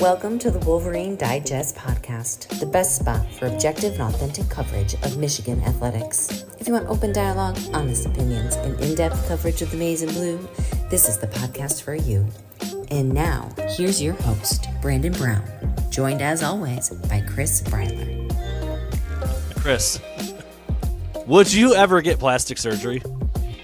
Welcome to the Wolverine Digest podcast, the best spot for objective and authentic coverage of Michigan athletics. If you want open dialogue, honest opinions, and in depth coverage of the maize and blue, this is the podcast for you. And now, here's your host, Brandon Brown, joined as always by Chris Breiler. Chris, would you ever get plastic surgery?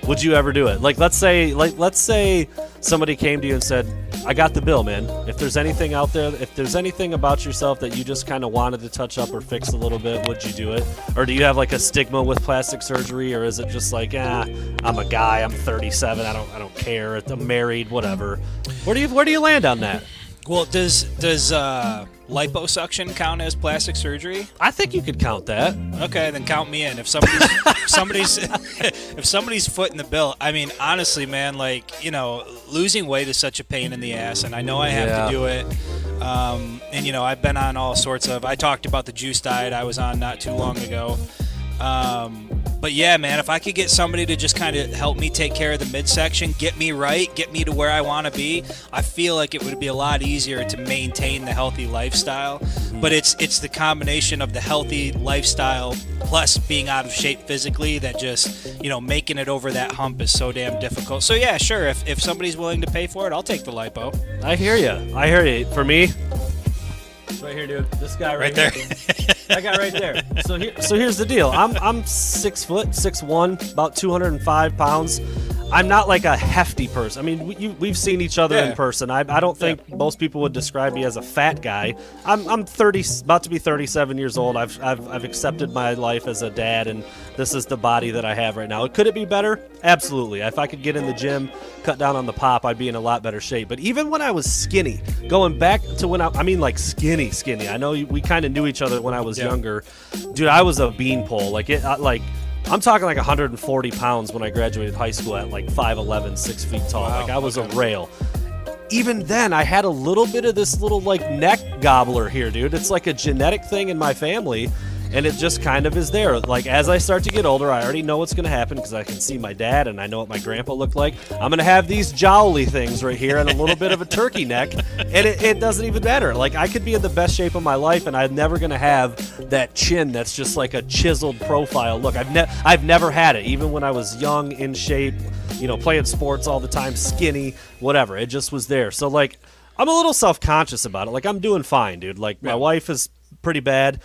Would you ever do it? Like, let's say, like, let's say somebody came to you and said, "I got the bill, man. If there's anything out there, if there's anything about yourself that you just kind of wanted to touch up or fix a little bit, would you do it? Or do you have like a stigma with plastic surgery, or is it just like, ah, I'm a guy, I'm 37, I don't, I don't care, I'm married, whatever? Where do you, where do you land on that? Well, does does uh, liposuction count as plastic surgery? I think you could count that. Okay, then count me in. If somebody's if somebody's if somebody's foot in the bill, I mean, honestly, man, like you know, losing weight is such a pain in the ass, and I know I have Yeah. to do it. Um, and you know, I've been on all sorts of. I talked about the juice diet I was on not too long ago. Um, but yeah, man, if I could get somebody to just kind of help me take care of the midsection, get me right, get me to where I want to be, I feel like it would be a lot easier to maintain the healthy lifestyle. But it's it's the combination of the healthy lifestyle plus being out of shape physically that just you know making it over that hump is so damn difficult. So yeah, sure, if if somebody's willing to pay for it, I'll take the lipo. I hear you. I hear you. For me, it's right here, dude. This guy right, Right there. here. that guy right there. So here, so here's the deal. I'm I'm six foot, six one, about 205 pounds. I'm not like a hefty person. I mean, we, you, we've seen each other in person. I, I don't think most people would describe me as a fat guy. I'm, I'm 30, about to be 37 years old. I've, I've, I've accepted my life as a dad, and this is the body that I have right now. Could it be better? Absolutely. If I could get in the gym, cut down on the pop, I'd be in a lot better shape. But even when I was skinny, going back to when I, I mean, like skinny, skinny. I know we kind of knew each other when I was Yeah. younger. Dude, I was a beanpole. Like it, I- like. I'm talking like 140 pounds when I graduated high school at like 5'11, 6 feet tall. Wow, Like I was okay. a rail. Even then, I had a little bit of this little like neck gobbler here, dude. It's like a genetic thing in my family, and it just kind of is there. Like as I start to get older, I already know what's going to happen because I can see my dad and I know what my grandpa looked like. I'm going to have these jowly things right here and a little bit of a turkey neck, and it, it doesn't even matter. Like I could be in the best shape of my life, and I'm never going to have that chin that's just like a chiseled profile. Look, I've ne- I've never had it, even when I was young, in shape, you know, playing sports all the time, skinny, whatever. It just was there. So like, I'm a little self conscious about it. Like I'm doing fine, dude. Like my wife is pretty bad.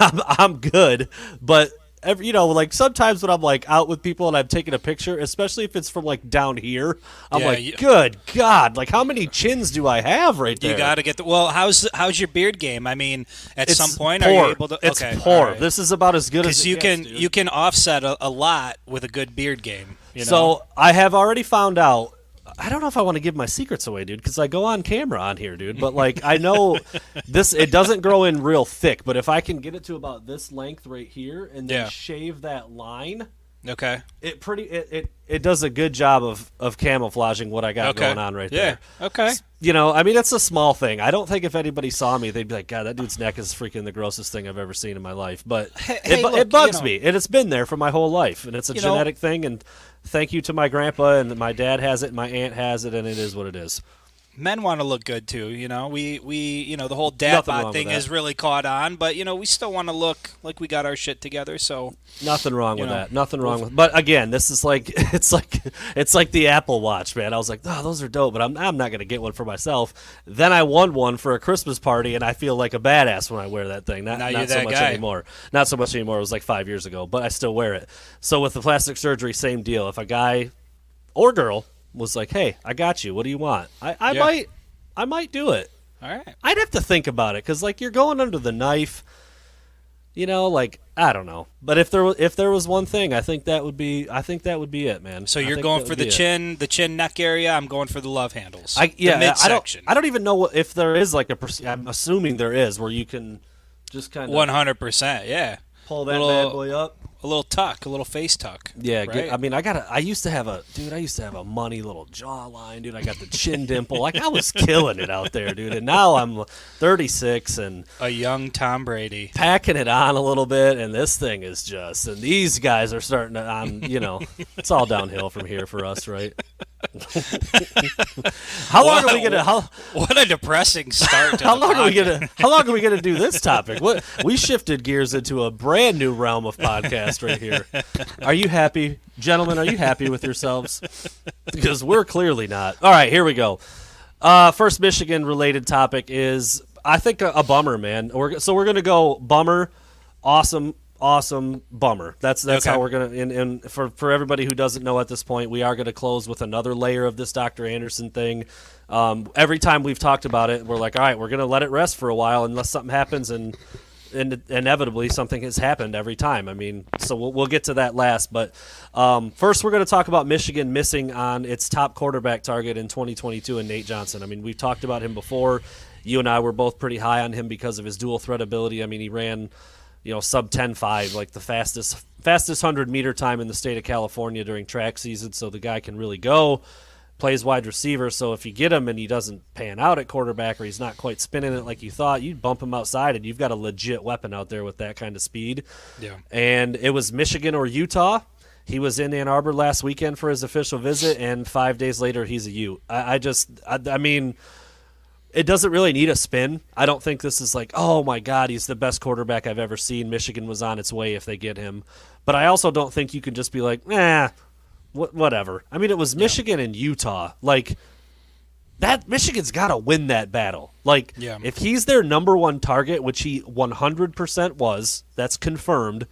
I'm, I'm good, but. Every, you know, like sometimes when I'm like out with people and I'm taking a picture, especially if it's from like down here, I'm Yeah, like, you- good God, like how many chins do I have right there? You got to get the well. How's how's your beard game? I mean, at It's some point, poor. are you able to? It's okay, poor. right. This is about as good as you can you can offset a, a lot with a good beard game. You know? So I have already found out. I don't know if I want to give my secrets away, dude, because I go on camera on here, dude. But like, I know this. It doesn't grow in real thick, but if I can get it to about this length right here, and then Yeah. shave that line, okay, it pretty it, it it does a good job of of camouflaging what I got okay, going on right yeah, there. okay. You know, I mean, it's a small thing. I don't think if anybody saw me, they'd be like, "God, that dude's neck is freaking the grossest thing I've ever seen in my life." But Hey- it, hey, look, it bugs you know- me, and it's been there for my whole life, and it's a You know- genetic thing. And thank you to my grandpa, and my dad has it, and my aunt has it, and it is what it is. Men want to look good too. You know, we we you know the whole dad bod thing has really caught on, but you know we still want to look like we got our shit together. So Nothing wrong with know, that. Nothing wrong with. But again, this is like it's like it's like the Apple Watch, man. I was like, oh, those are dope, but I'm I'm not gonna get one for myself. Then I won one for a Christmas party, and I feel like a badass when I wear that thing. Not Now not so much guy. anymore. Not so much anymore. It was like five years ago, but I still wear it. So with the plastic surgery, same deal. If a guy or girl was like, hey, I got you. What do you want? I, I Yeah. might I might do it. all right, I'd have to think about it because like you're going under the knife. You know, like I don't know, but if there wa- if there was one thing, I think that would be I think that would be it, man. so you're going for the be it. chin, the chin neck area. I'm going for the love handles. I yeah, I don't. I don't even know what, if there is like a. I'm assuming there is where you can just kind of One hundred percent, yeah. pull that little- bad boy up. A little tuck, a little face tuck. Yeah, right? get, I mean, I got. a. I used to have a dude. I used to have a money little jawline, dude. I got the chin dimple. Like I was killing it out there, dude. And now I'm 36 and a young Tom Brady. packing it on a little bit, and this thing is just. And these guys are starting to. I'm, you know, it's all downhill from here for us, right? how long are we gonna? How, What a depressing start. To how long are we gonna? How long are we gonna do this topic? What we shifted gears into a brand new realm of podcast right here. Are you happy, gentlemen? Are you happy with yourselves? Because we're clearly not. All right, here we go. Uh, first Michigan related topic is I think a, a bummer, man. We're, so we're gonna go bummer, awesome, awesome, bummer. That's that's Okay. how we're gonna. And, and for for everybody who doesn't know at this point, we are gonna close with another layer of this Dr. Anderson thing. Um, every time we've talked about it, we're like, all right, we're gonna let it rest for a while unless something happens and. And inevitably, something has happened every time. I mean, so we'll, we'll get to that last. But um, first, we're going to talk about Michigan missing on its top quarterback target in 2022 and Nate Johnson. I mean, we've talked about him before. You and I were both pretty high on him because of his dual threat ability. I mean, he ran, you know, sub 10.5, like the fastest fastest 100 meter time in the state of California during track season. So the guy can really go plays wide receiver. So if you get him and he doesn't pan out at quarterback or he's not quite spinning it like you thought, you'd bump him outside and you've got a legit weapon out there with that kind of speed. Yeah. And it was Michigan or Utah. He was in Ann Arbor last weekend for his official visit, and five days later he's a Ute. I, I just, I, I mean. It doesn't really need a spin. I don't think this is like, oh my God, he's the best quarterback I've ever seen. Michigan was on its way if they get him. But I also don't think you can just be like, nah, Wh- whatever. I mean, it was Michigan and Utah. Like that, Michigan's got to win that battle. Like, Yeah. if he's their number one target, which he 100% was, that's confirmed.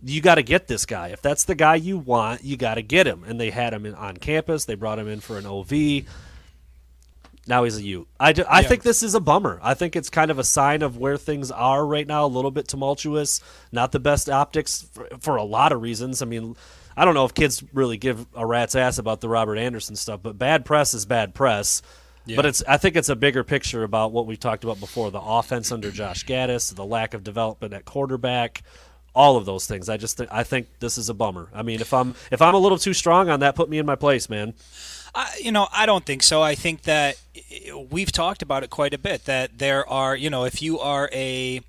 You got to get this guy. If that's the guy you want, you got to get him. And they had him in, on campus. They brought him in for an OV. Now he's a U. I, ju- I Yeah. think this is a bummer. I think it's kind of a sign of where things are right now. A little bit tumultuous. Not the best optics for, for a lot of reasons. I mean, I don't know if kids really give a rat's ass about the Robert Anderson stuff, but bad press is bad press. But it's I think it's a bigger picture about what we talked about before: the offense under Josh Gattis, the lack of development at quarterback, all of those things. I just th- I think this is a bummer. I mean, if I'm if I'm a little too strong on that, put me in my place, man. I, you know, I don't think so. I think that eh, we've talked about it quite a bit. That there are, you know, if you are a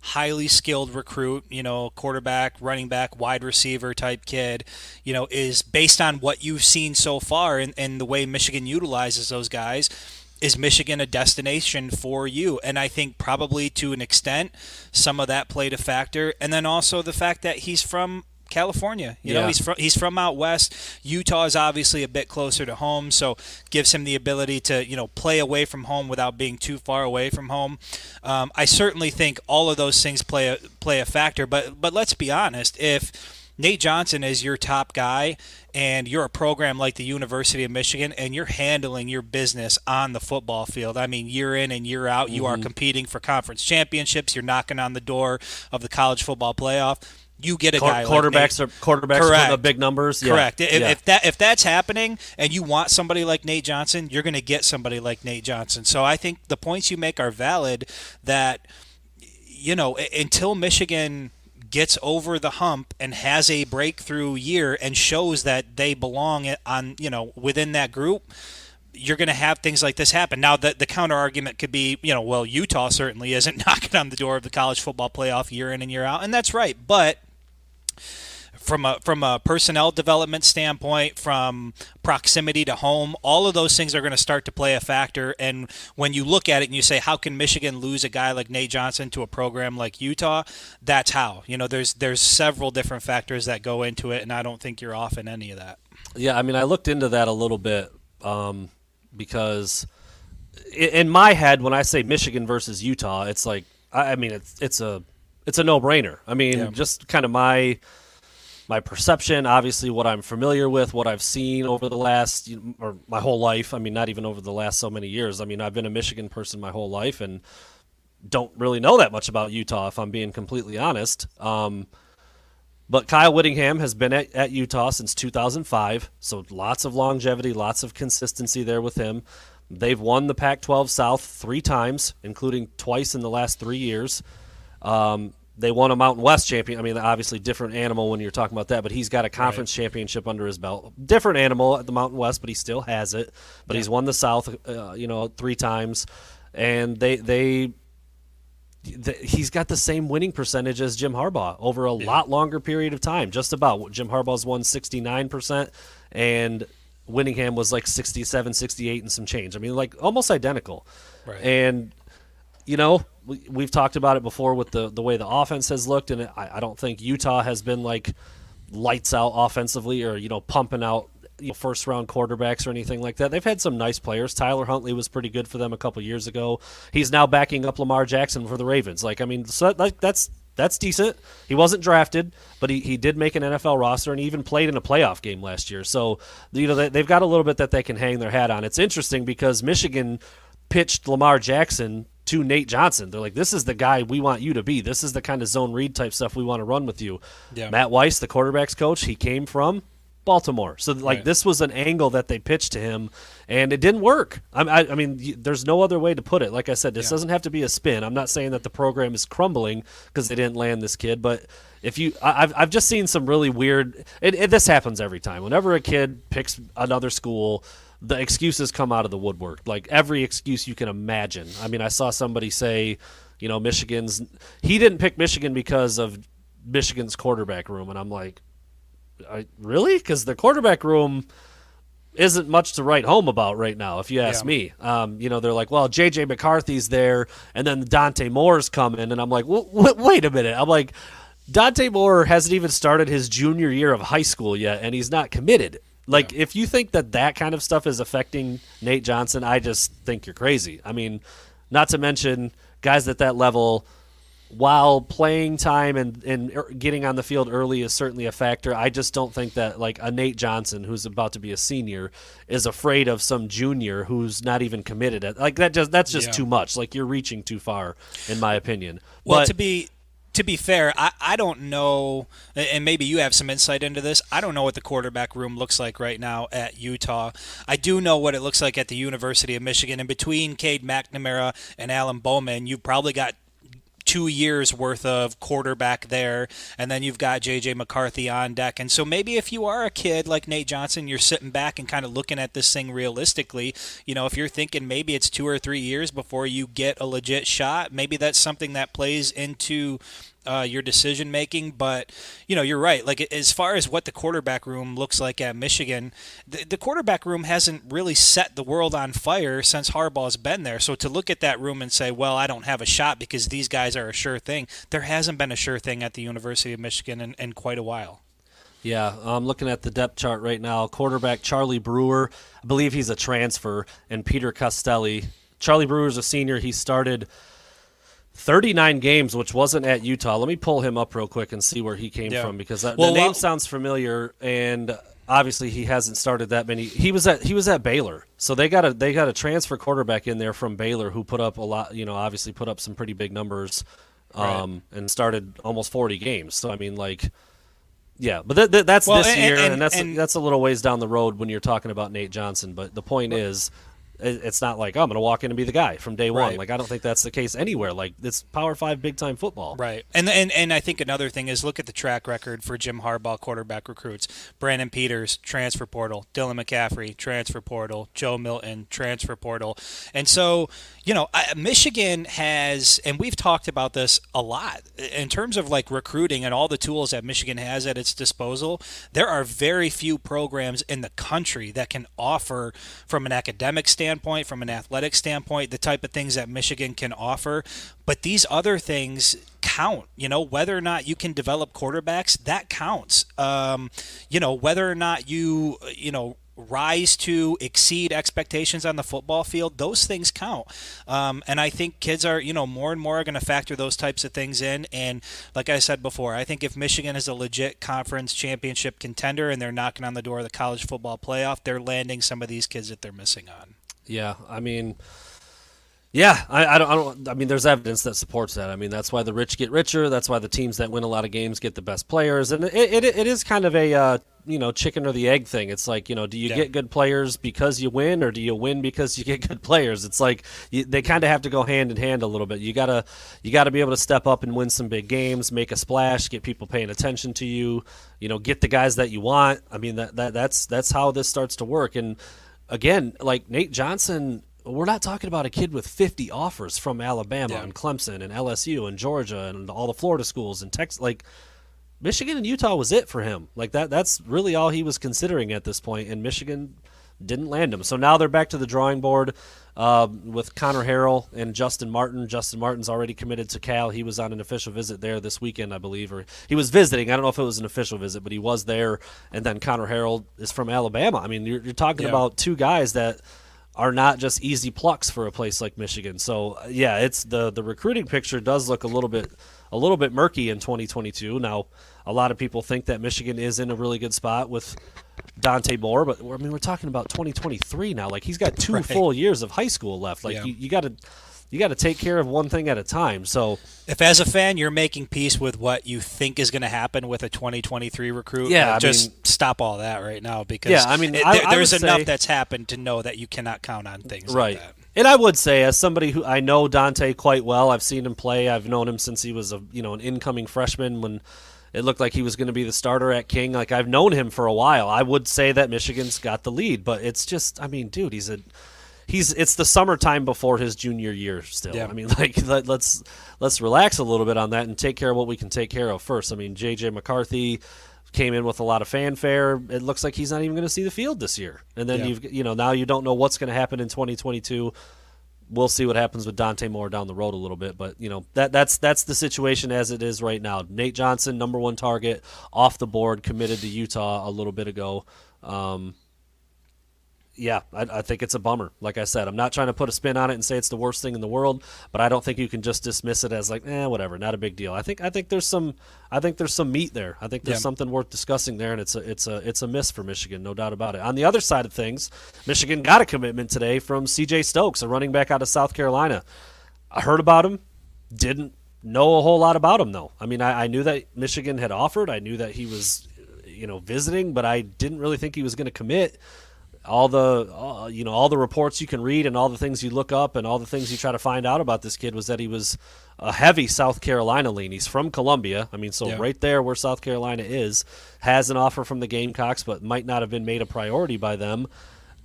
highly skilled recruit, you know, quarterback, running back, wide receiver type kid, you know, is based on what you've seen so far and, and the way Michigan utilizes those guys. Is Michigan a destination for you? And I think probably to an extent, some of that played a factor. And then also the fact that he's from California. You know, he's from he's from out west. Utah is obviously a bit closer to home, so gives him the ability to you know play away from home without being too far away from home. Um, I certainly think all of those things play a play a factor. But but let's be honest, if Nate Johnson is your top guy, and you're a program like the University of Michigan, and you're handling your business on the football field. I mean, year in and year out, you are competing for conference championships. You're knocking on the door of the college football playoff. You get a Quar- guy like quarterbacks Nate. are quarterbacks Correct. putting up big numbers. Yeah. Correct. If, Yeah. if that if that's happening and you want somebody like Nate Johnson, you're going to get somebody like Nate Johnson. So I think the points you make are valid. That you know until Michigan gets over the hump and has a breakthrough year and shows that they belong on you know within that group you're going to have things like this happen. Now, the, the counter argument could be, you know, well, Utah certainly isn't knocking on the door of the college football playoff year in and year out, and that's right. But from a from a personnel development standpoint, from proximity to home, all of those things are going to start to play a factor. And when you look at it and you say, how can Michigan lose a guy like Nate Johnson to a program like Utah? That's how. You know, there's there's several different factors that go into it, and I don't think you're off in any of that. Yeah, I mean, I looked into that a little bit um, because in my head, when I say Michigan versus Utah, it's like I mean, it's it's a it's a no brainer. I mean, Yeah. just kind of my my perception, obviously, what I'm familiar with, what I've seen over the last or my whole life. I mean, not even over the last so many years. I mean, I've been a Michigan person my whole life and don't really know that much about Utah, if I'm being completely honest. Um, but Kyle Whittingham has been at, at Utah since 2005, so lots of longevity, lots of consistency there with him. They've won the Pac 12 South three times, including twice in the last three years. Um, they won a Mountain West champion. I mean, obviously different animal when you're talking about that, but he's got a conference right. championship under his belt. Different animal at the Mountain West, but he still has it. But yeah. he's won the South, uh, you know, three times, and they they. he's got the same winning percentage as Jim Harbaugh over a yeah. lot longer period of time. Just about Jim Harbaugh's won 69%, and Whittingham was like 67, 68, and some change. I mean, like almost identical. Right. And you know, we, have talked about it before with the the way the offense has looked, and I, I, don't think Utah has been like lights out offensively or you know pumping out you know, first round quarterbacks or anything like that. They've had some nice players. Tyler Huntley was pretty good for them a couple years ago. He's now backing up Lamar Jackson for the Ravens. Like I mean, so like that's that's decent. He wasn't drafted, but he, he did make an NFL roster and he even played in a playoff game last year. So, you know, they, they've got a little bit that they can hang their hat on. It's interesting because Michigan pitched Lamar Jackson to Nate Johnson. They're like, this is the guy we want you to be. This is the kind of zone read type stuff we want to run with you. Yeah. Matt Weiss, the quarterback's coach, he came from Baltimore. So like right. this was an angle that they pitched to him, and it didn't work. I, I, I mean, there's no other way to put it. Like I said, this yeah. doesn't have to be a spin. I'm not saying that the program is crumbling because they didn't land this kid, but if you, I, have I've just seen some really weird. It, it, this happens every time. Whenever a kid picks another school the excuses come out of the woodwork. Like every excuse you can imagine. I mean, I saw somebody say, you know, Michigan's he didn't pick Michigan because of Michigan's quarterback room, and I'm like, I, really? Because the quarterback room isn't much to write home about right now, if you ask yeah. me. Um, you know, they're like, well, J.J. McCarthy's there, and then Dante Moore's coming, and I'm like, well, wait a minute. I'm like, Dante Moore hasn't even started his junior year of high school yet, and he's not committed. Like, yeah. if you think that that kind of stuff is affecting Nate Johnson, I just think you're crazy. I mean, not to mention guys at that level, while playing time and, and er, getting on the field early is certainly a factor, I just don't think that, like, a Nate Johnson who's about to be a senior is afraid of some junior who's not even committed. Like, that just that's just yeah. too much. Like, you're reaching too far, in my opinion. Well, but, to be to be fair, I, I don't know, and maybe you have some insight into this. I don't know what the quarterback room looks like right now at Utah. I do know what it looks like at the University of Michigan. And between Cade McNamara and Alan Bowman, you've probably got two years worth of quarterback there, and then you've got J.J. McCarthy on deck. And so maybe if you are a kid like Nate Johnson, you're sitting back and kind of looking at this thing realistically. You know, if you're thinking maybe it's two or three years before you get a legit shot, maybe that's something that plays into uh, your decision making. But you know, you're right. Like as far as what the quarterback room looks like at Michigan, the, the quarterback room hasn't really set the world on fire since Harbaugh's been there. So to look at that room and say, well, I don't have a shot because these guys are a sure thing, there hasn't been a sure thing at the University of Michigan in, in quite a while. Yeah, I'm looking at the depth chart right now. Quarterback Charlie Brewer, I believe he's a transfer, and Peter Costelli. Charlie Brewer's a senior. He started 39 games, which wasn't at Utah. Let me pull him up real quick and see where he came yeah. from because that, well, the name well, sounds familiar, and obviously he hasn't started that many. He was at he was at Baylor, so they got a they got a transfer quarterback in there from Baylor who put up a lot. You know, obviously put up some pretty big numbers, um, right. and started almost 40 games. So I mean, like. Yeah, but th- th- that's well, this and, year, and, and that's and, that's a little ways down the road when you're talking about Nate Johnson. But the point is, it's not like oh, I'm going to walk in and be the guy from day one. Right. Like I don't think that's the case anywhere. Like it's Power Five big time football. Right. And and and I think another thing is look at the track record for Jim Harbaugh quarterback recruits. Brandon Peters transfer portal, Dylan McCaffrey transfer portal, Joe Milton transfer portal, and so you know Michigan has, and we've talked about this a lot in terms of like recruiting and all the tools that Michigan has at its disposal. There are very few programs in the country that can offer from an academic standpoint from an athletic standpoint, the type of things that Michigan can offer. But these other things count. You know, whether or not you can develop quarterbacks, that counts. Um, you know, whether or not you, you know, rise to exceed expectations on the football field, those things count. Um, and I think kids are, you know, more and more are going to factor those types of things in. And like I said before, I think if Michigan is a legit conference championship contender and they're knocking on the door of the college football playoff, they're landing some of these kids that they're missing on. Yeah, I mean, Yeah, I, I, don't, I don't. I mean, there's evidence that supports that. I mean, that's why the rich get richer. That's why the teams that win a lot of games get the best players, and it, it, it is kind of a uh, you know chicken or the egg thing. It's like you know, do you Yeah. get good players because you win, or do you win because you get good players? It's like you, they kind of have to go hand in hand a little bit. You gotta you gotta be able to step up and win some big games, make a splash, get people paying attention to you. You know, get the guys that you want. I mean, that, that that's that's how this starts to work. And again, like Nate Johnson. We're not talking about a kid with 50 offers from Alabama Yeah. and Clemson and LSU and Georgia and all the Florida schools and Texas. Like Michigan and Utah was it for him. Like that. That's really all he was considering at this point, and Michigan didn't land him. So now they're back to the drawing board uh, with Conner Harrell and Justin Martin. Justin Martin's already committed to Cal. He was on an official visit there this weekend, I believe, or he was visiting. I don't know if it was an official visit, but he was there. And then Conner Harrell is from Alabama. I mean, you're, you're talking Yeah. about two guys that are not just easy plucks for a place like Michigan. So uh, yeah, it's the the recruiting picture does look a little bit a little bit murky in 2022. Now, a lot of people think that Michigan is in a really good spot with Dante Moore, but I mean we're talking about 2023 now. Like he's got two Right. full years of high school left. Like Yeah. you, you got to you got to take care of one thing at a time. So If as a fan you're making peace with what you think is going to happen with a 2023 recruit, Yeah, I just mean- stop all that right now because Yeah, I mean, it- I- there- I there's enough say- that's happened to know that you cannot count on things right. like that. And I would say, as somebody who I know Dante quite well, I've seen him play. I've known him since he was a you know an incoming freshman when it looked like he was going to be the starter at King. Like I've known him for a while. I would say that Michigan's got the lead, but it's just, I mean, dude, he's a he's it's the summertime before his junior year still. Yeah. I mean, like let, let's let's relax a little bit on that and take care of what we can take care of first. I mean, JJ McCarthy came in with a lot of fanfare. It looks like he's not even going to see the field this year. And then Yeah. you've you know now you don't know what's going to happen in 2022. We'll see what happens with Dante Moore down the road a little bit, but you know that that's that's the situation as it is right now. Nate Johnson, number one target, off the board, committed to Utah a little bit ago. Um, yeah, I, I think it's a bummer. Like I said, I'm not trying to put a spin on it and say it's the worst thing in the world, but I don't think you can just dismiss it as like, eh, whatever, not a big deal. I think I think there's some I think there's some meat there. I think there's Yeah. something worth discussing there, and it's a it's a it's a miss for Michigan, no doubt about it. On the other side of things, Michigan got a commitment today from C.J. Stokes, a running back out of South Carolina. I heard about him, didn't know a whole lot about him though. I mean, I, I knew that Michigan had offered, I knew that he was, you know, visiting, but I didn't really think he was going to commit all the uh, you know all the reports you can read and all the things you look up and all the things you try to find out about this kid was that he was a heavy South Carolina lean. He's from Columbia. I mean, so Yeah. right there where South Carolina is, has an offer from the Gamecocks, but might not have been made a priority by them.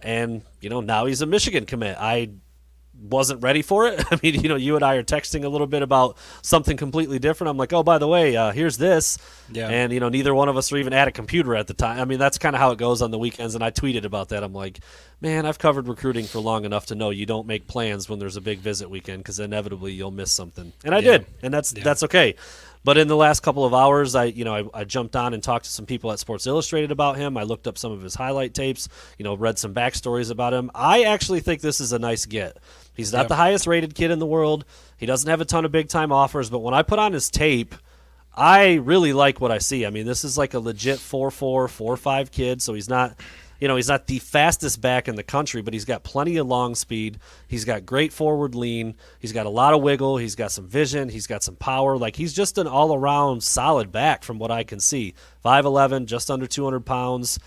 And you know now he's a Michigan commit. I wasn't ready for it. I mean, you know, you and I are texting a little bit about something completely different. I'm like, oh, by the way, uh, here's this. Yeah. And, you know, neither one of us are even at a computer at the time. I mean, that's kind of how it goes on the weekends. And I tweeted about that. I'm like, man, I've covered recruiting for long enough to know you don't make plans when there's a big visit weekend because inevitably you'll miss something. And I Yeah. did. And that's, Yeah. that's okay. But in the last couple of hours, I you know I, I jumped on and talked to some people at Sports Illustrated about him. I looked up some of his highlight tapes. You know, read some backstories about him. I actually think this is a nice get. He's not Yeah. the highest rated kid in the world. He doesn't have a ton of big time offers. But when I put on his tape, I really like what I see. I mean, this is like a legit 4'4", 4'5 kid. So he's not, you know, he's not the fastest back in the country, but he's got plenty of long speed. He's got great forward lean. He's got a lot of wiggle. He's got some vision. He's got some power. Like he's just an all around solid back from what I can see. 5'11", just under 200 pounds.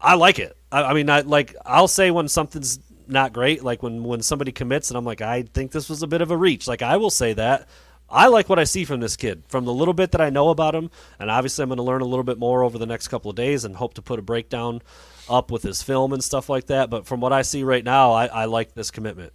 I like it. I, I mean, I like I'll say when something's not great, like when when somebody commits and I'm like, I think this was a bit of a reach. Like I will say that. I like what I see from this kid, from the little bit that I know about him, and obviously I'm going to learn a little bit more over the next couple of days, and hope to put a breakdown up with his film and stuff like that. But from what I see right now, I, I like this commitment.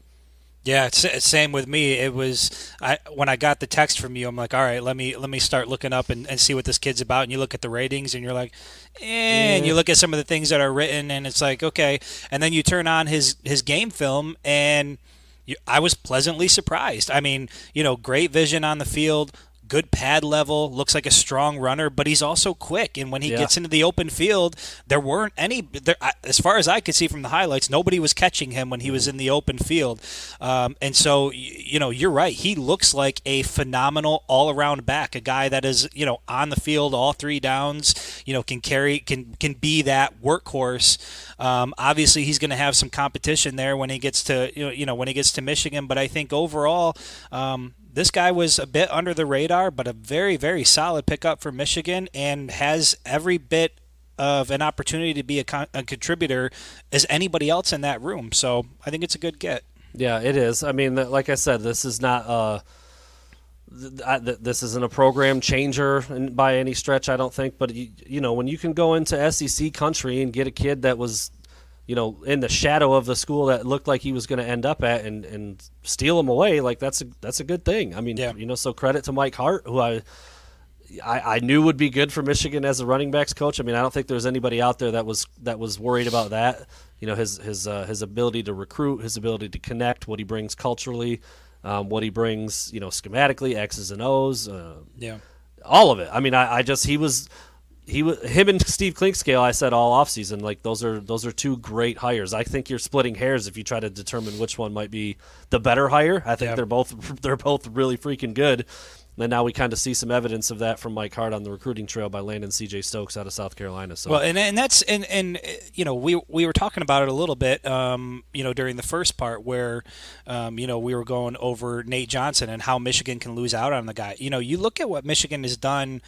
Yeah, same with me. It was I when I got the text from you, I'm like, all right, let me let me start looking up and, and see what this kid's about. And you look at the ratings, and you're like, eh, and you look at some of the things that are written, and it's like, okay. And then you turn on his his game film, and you, I was pleasantly surprised. I mean, you know, great vision on the field, good pad level, looks like a strong runner, but he's also quick. And when he Yeah. gets into the open field, there weren't any, there, as far as I could see from the highlights, nobody was catching him when he was in the open field. Um, and so, you know, you're right. He looks like a phenomenal all around back, a guy that is, you know, on the field all three downs, you know, can carry, can, can be that workhorse. Um, obviously, he's going to have some competition there when he gets to, you know, you know, when he gets to Michigan. But I think overall, um, this guy was a bit under the radar, but a very, very solid pickup for Michigan and has every bit of an opportunity to be a, con- a contributor as anybody else in that room. So I think it's a good get. Yeah, it is. I mean, like I said, this is not uh, I- th- this isn't a program changer by any stretch, I don't think. But you, you know, when you can go into SEC country and get a kid that was, you know, in the shadow of the school that looked like he was going to end up at, and, and steal him away, like that's a that's a good thing. I mean, Yeah. you know, so credit to Mike Hart, who I. I, I knew would be good for Michigan as a running backs coach. I mean, I don't think there's anybody out there that was that was worried about that. You know, his his uh, his ability to recruit, his ability to connect, what he brings culturally, um, what he brings, you know, schematically, X's and O's, uh, Yeah. all of it. I mean, I, I just he was he was him and Steve Clinkscale. I said all offseason, like those are those are two great hires. I think you're splitting hairs if you try to determine which one might be the better hire. I think Yeah. they're both they're both really freaking good. And now we kind of see some evidence of that from Mike Hart on the recruiting trail by landing C.J. Stokes out of South Carolina. So Well, and and that's and and you know we we were talking about it a little bit, um, you know, during the first part where, um, you know, we were going over Nate Johnson and how Michigan can lose out on the guy. You know, you look at what Michigan has done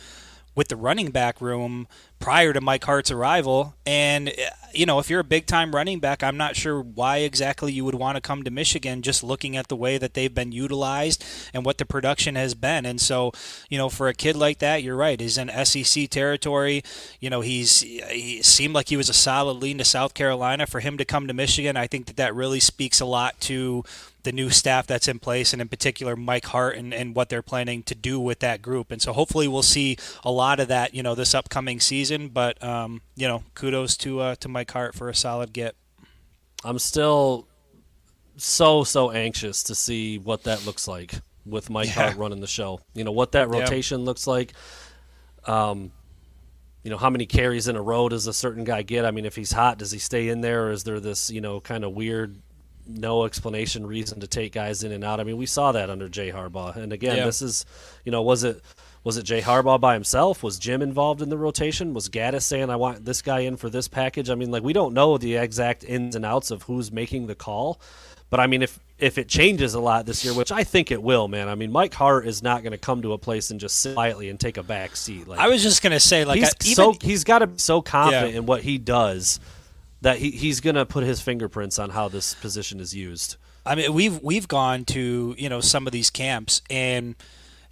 with the running back room prior to Mike Hart's arrival, and uh, you know, if you're a big time running back, I'm not sure why exactly you would want to come to Michigan. Just looking at the way that they've been utilized and what the production has been, and so you know, for a kid like that, you're right. He's in SEC territory. You know, he's he seemed like he was a solid lean to South Carolina. For him to come to Michigan, I think that that really speaks a lot to the new staff that's in place, and in particular Mike Hart and, and what they're planning to do with that group. And so hopefully we'll see a lot of that, you know, this upcoming season. But um, you know, kudos to uh, to Mike Hart for a solid get. I'm still so so anxious to see what that looks like with Mike Yeah. Hart running the show. You know what that Yeah. rotation looks like. Um, you know how many carries in a row does a certain guy get? I mean, if he's hot, does he stay in there, or is there this you know kind of weird, no explanation reason to take guys in and out? I mean, we saw that under Jay Harbaugh, and again, Yeah. this is you know was it. Was it Jay Harbaugh by himself? Was Jim involved in the rotation? Was Gattis saying, I want this guy in for this package? I mean, like, we don't know the exact ins and outs of who's making the call. But I mean, if if it changes a lot this year, which I think it will, man. I mean, Mike Hart is not going to come to a place and just sit quietly and take a back seat. Like I was just gonna say, like, he's I, even, so he's got to be so confident Yeah. in what he does that he, he's going to put his fingerprints on how this position is used. I mean, we've we've gone to you know some of these camps, and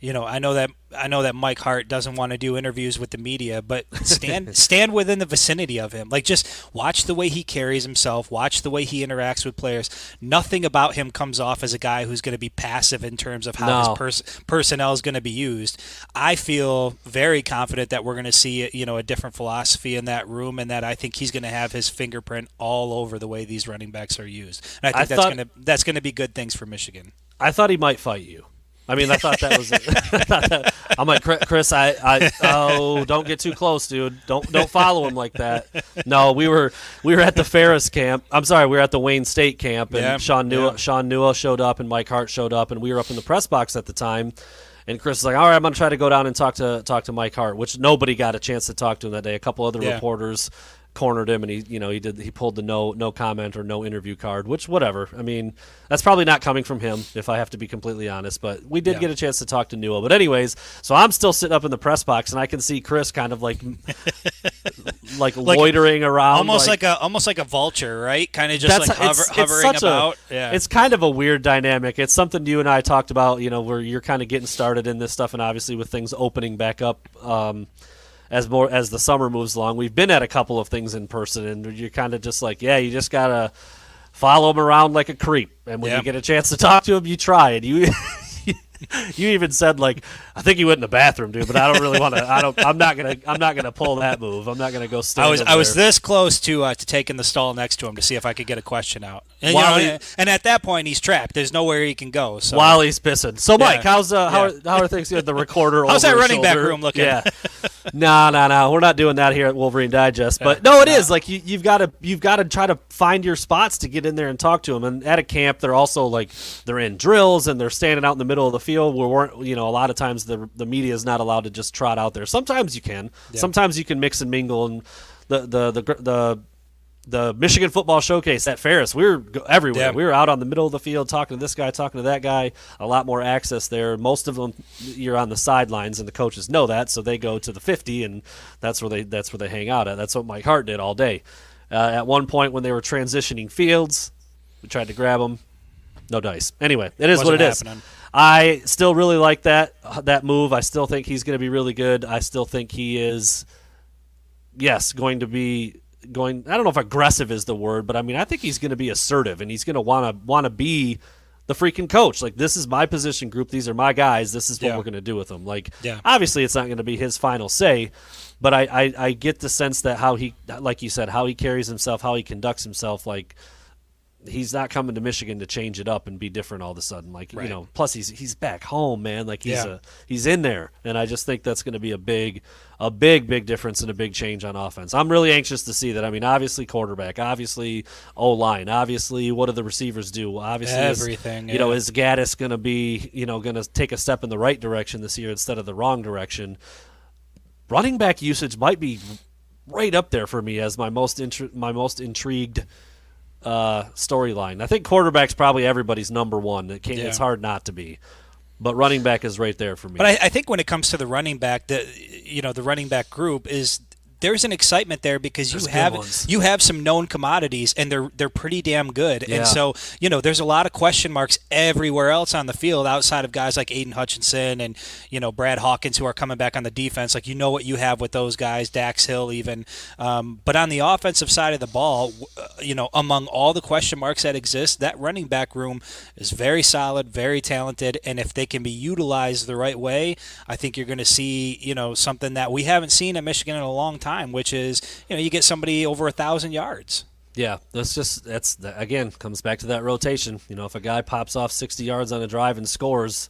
you know I know that I know that Mike Hart doesn't want to do interviews with the media, but stand stand within the vicinity of him. Like just watch the way he carries himself, watch the way he interacts with players. Nothing about him comes off as a guy who's going to be passive in terms of how No. his pers- personnel is going to be used. I feel very confident that we're going to see you know a different philosophy in that room, and that I think he's going to have his fingerprint all over the way these running backs are used. And I think I that's thought- going to that's going to be good things for Michigan. I thought he might fight you. I mean, I thought that was. It. I'm like "Chris-. I, I oh, don't get too close, dude. Don't don't follow him like that. No, we were we were at the Ferris camp. I'm sorry, we were at the Wayne State camp, and Yeah, Sean Newell yeah. Sean Newell showed up, and Mike Hart showed up, and we were up in the press box at the time. And Chris was like, "All right, I'm gonna try to go down and talk to talk to Mike Hart," which nobody got a chance to talk to him that day. A couple other Yeah. reporters cornered him, and he, you know, he did he pulled the no no comment or no interview card, which whatever. I mean, that's probably not coming from him, if I have to be completely honest. But we did Yeah. get a chance to talk to Newell. But anyways, so I'm still sitting up in the press box, and I can see Chris kind of like like, Like- loitering around, almost like, a almost like a vulture, right? Kind of just like hover, it's, it's hovering such about. A, yeah, It's kind of a weird dynamic. It's something you and I talked about, you know, where you're kind of getting started in this stuff, and obviously with things opening back up um, as more as the summer moves along, we've been at a couple of things in person, and you're kind of just like, yeah, you just gotta follow him around like a creep, and when Yeah. you get a chance to talk to him, you try, and you. you even said like, I think he went in the bathroom, dude. But I don't really want to. I don't. I'm not gonna. I'm not gonna pull that move. I'm not gonna go stand. I was I was this close to uh, to taking the stall next to him to see if I could get a question out. And, you know, he- and- at that point, he's trapped. There's nowhere he can go. So while he's pissing. So, Mike, Yeah. how's uh, how, Yeah. how are things at the recorder? How's that running back room looking? Yeah, no, no, no. We're not doing that here at Wolverine Digest. But no, it is like you, you've got to you've got to try to find your spots to get in there and talk to them. And at a camp, they're also like they're in drills and they're standing out in the middle of the field. Where weren't you know a lot of times the the media is not allowed to just trot out there. Sometimes you can. Sometimes you can mix and mingle and the the the. the the Michigan Football Showcase at Ferris, we were everywhere. Yeah. We were out on the middle of the field talking to this guy, talking to that guy. A lot more access there. Most of them, you're on the sidelines, and the coaches know that, so they go to the 50, and that's where they that's where they hang out at. That's what Mike Hart did all day. Uh, at one point, when they were transitioning fields, we tried to grab them. No dice. Anyway, it is what Wasn't it is. I still really like that that move. I still think he's going to be really good. I still think he is yes, going to be going. I don't know if aggressive is the word, but I mean, I think he's going to be assertive and he's going to want to want to be the freaking coach. Like, this is my position group. These are my guys. This is what Yeah. we're going to do with them. Like, Yeah. obviously, it's not going to be his final say, but I, I I get the sense that how he, like you said, how he carries himself, how he conducts himself, like. He's not coming to Michigan to change it up and be different all of a sudden. Like you know, plus he's he's back home, man. Like he's Yeah. a he's in there, and I just think that's going to be a big, a big, big difference and a big change on offense. I'm really anxious to see that. I mean, obviously quarterback, obviously O line, obviously what do the receivers do? Obviously, is- Everything, you know, yeah. is Gattis going to be you know going to take a step in the right direction this year instead of the wrong direction? Running back usage might be right up there for me as my most intri- my most intrigued uh, storyline. I think quarterback's probably everybody's number one. It can't, It's hard not to be, but running back is right there for me. But I, I think when it comes to the running back, the you know the running back group is there's an excitement there because you There's good have you have some known commodities and they're they're pretty damn good. Yeah. And so you know there's a lot of question marks everywhere else on the field outside of guys like Aidan Hutchinson and you know Brad Hawkins who are coming back on the defense. Like you know what you have with those guys, Dax Hill even. Um, but on the offensive side of the ball, uh, you know among all the question marks that exist, that running back room is very solid, very talented, and if they can be utilized the right way, I think you're going to see you know something that we haven't seen at Michigan in a long time, which is you know you get somebody over a thousand yards. Yeah, that's just that's that, again comes back to that rotation. You know, if a guy pops off 60 yards on a drive and scores,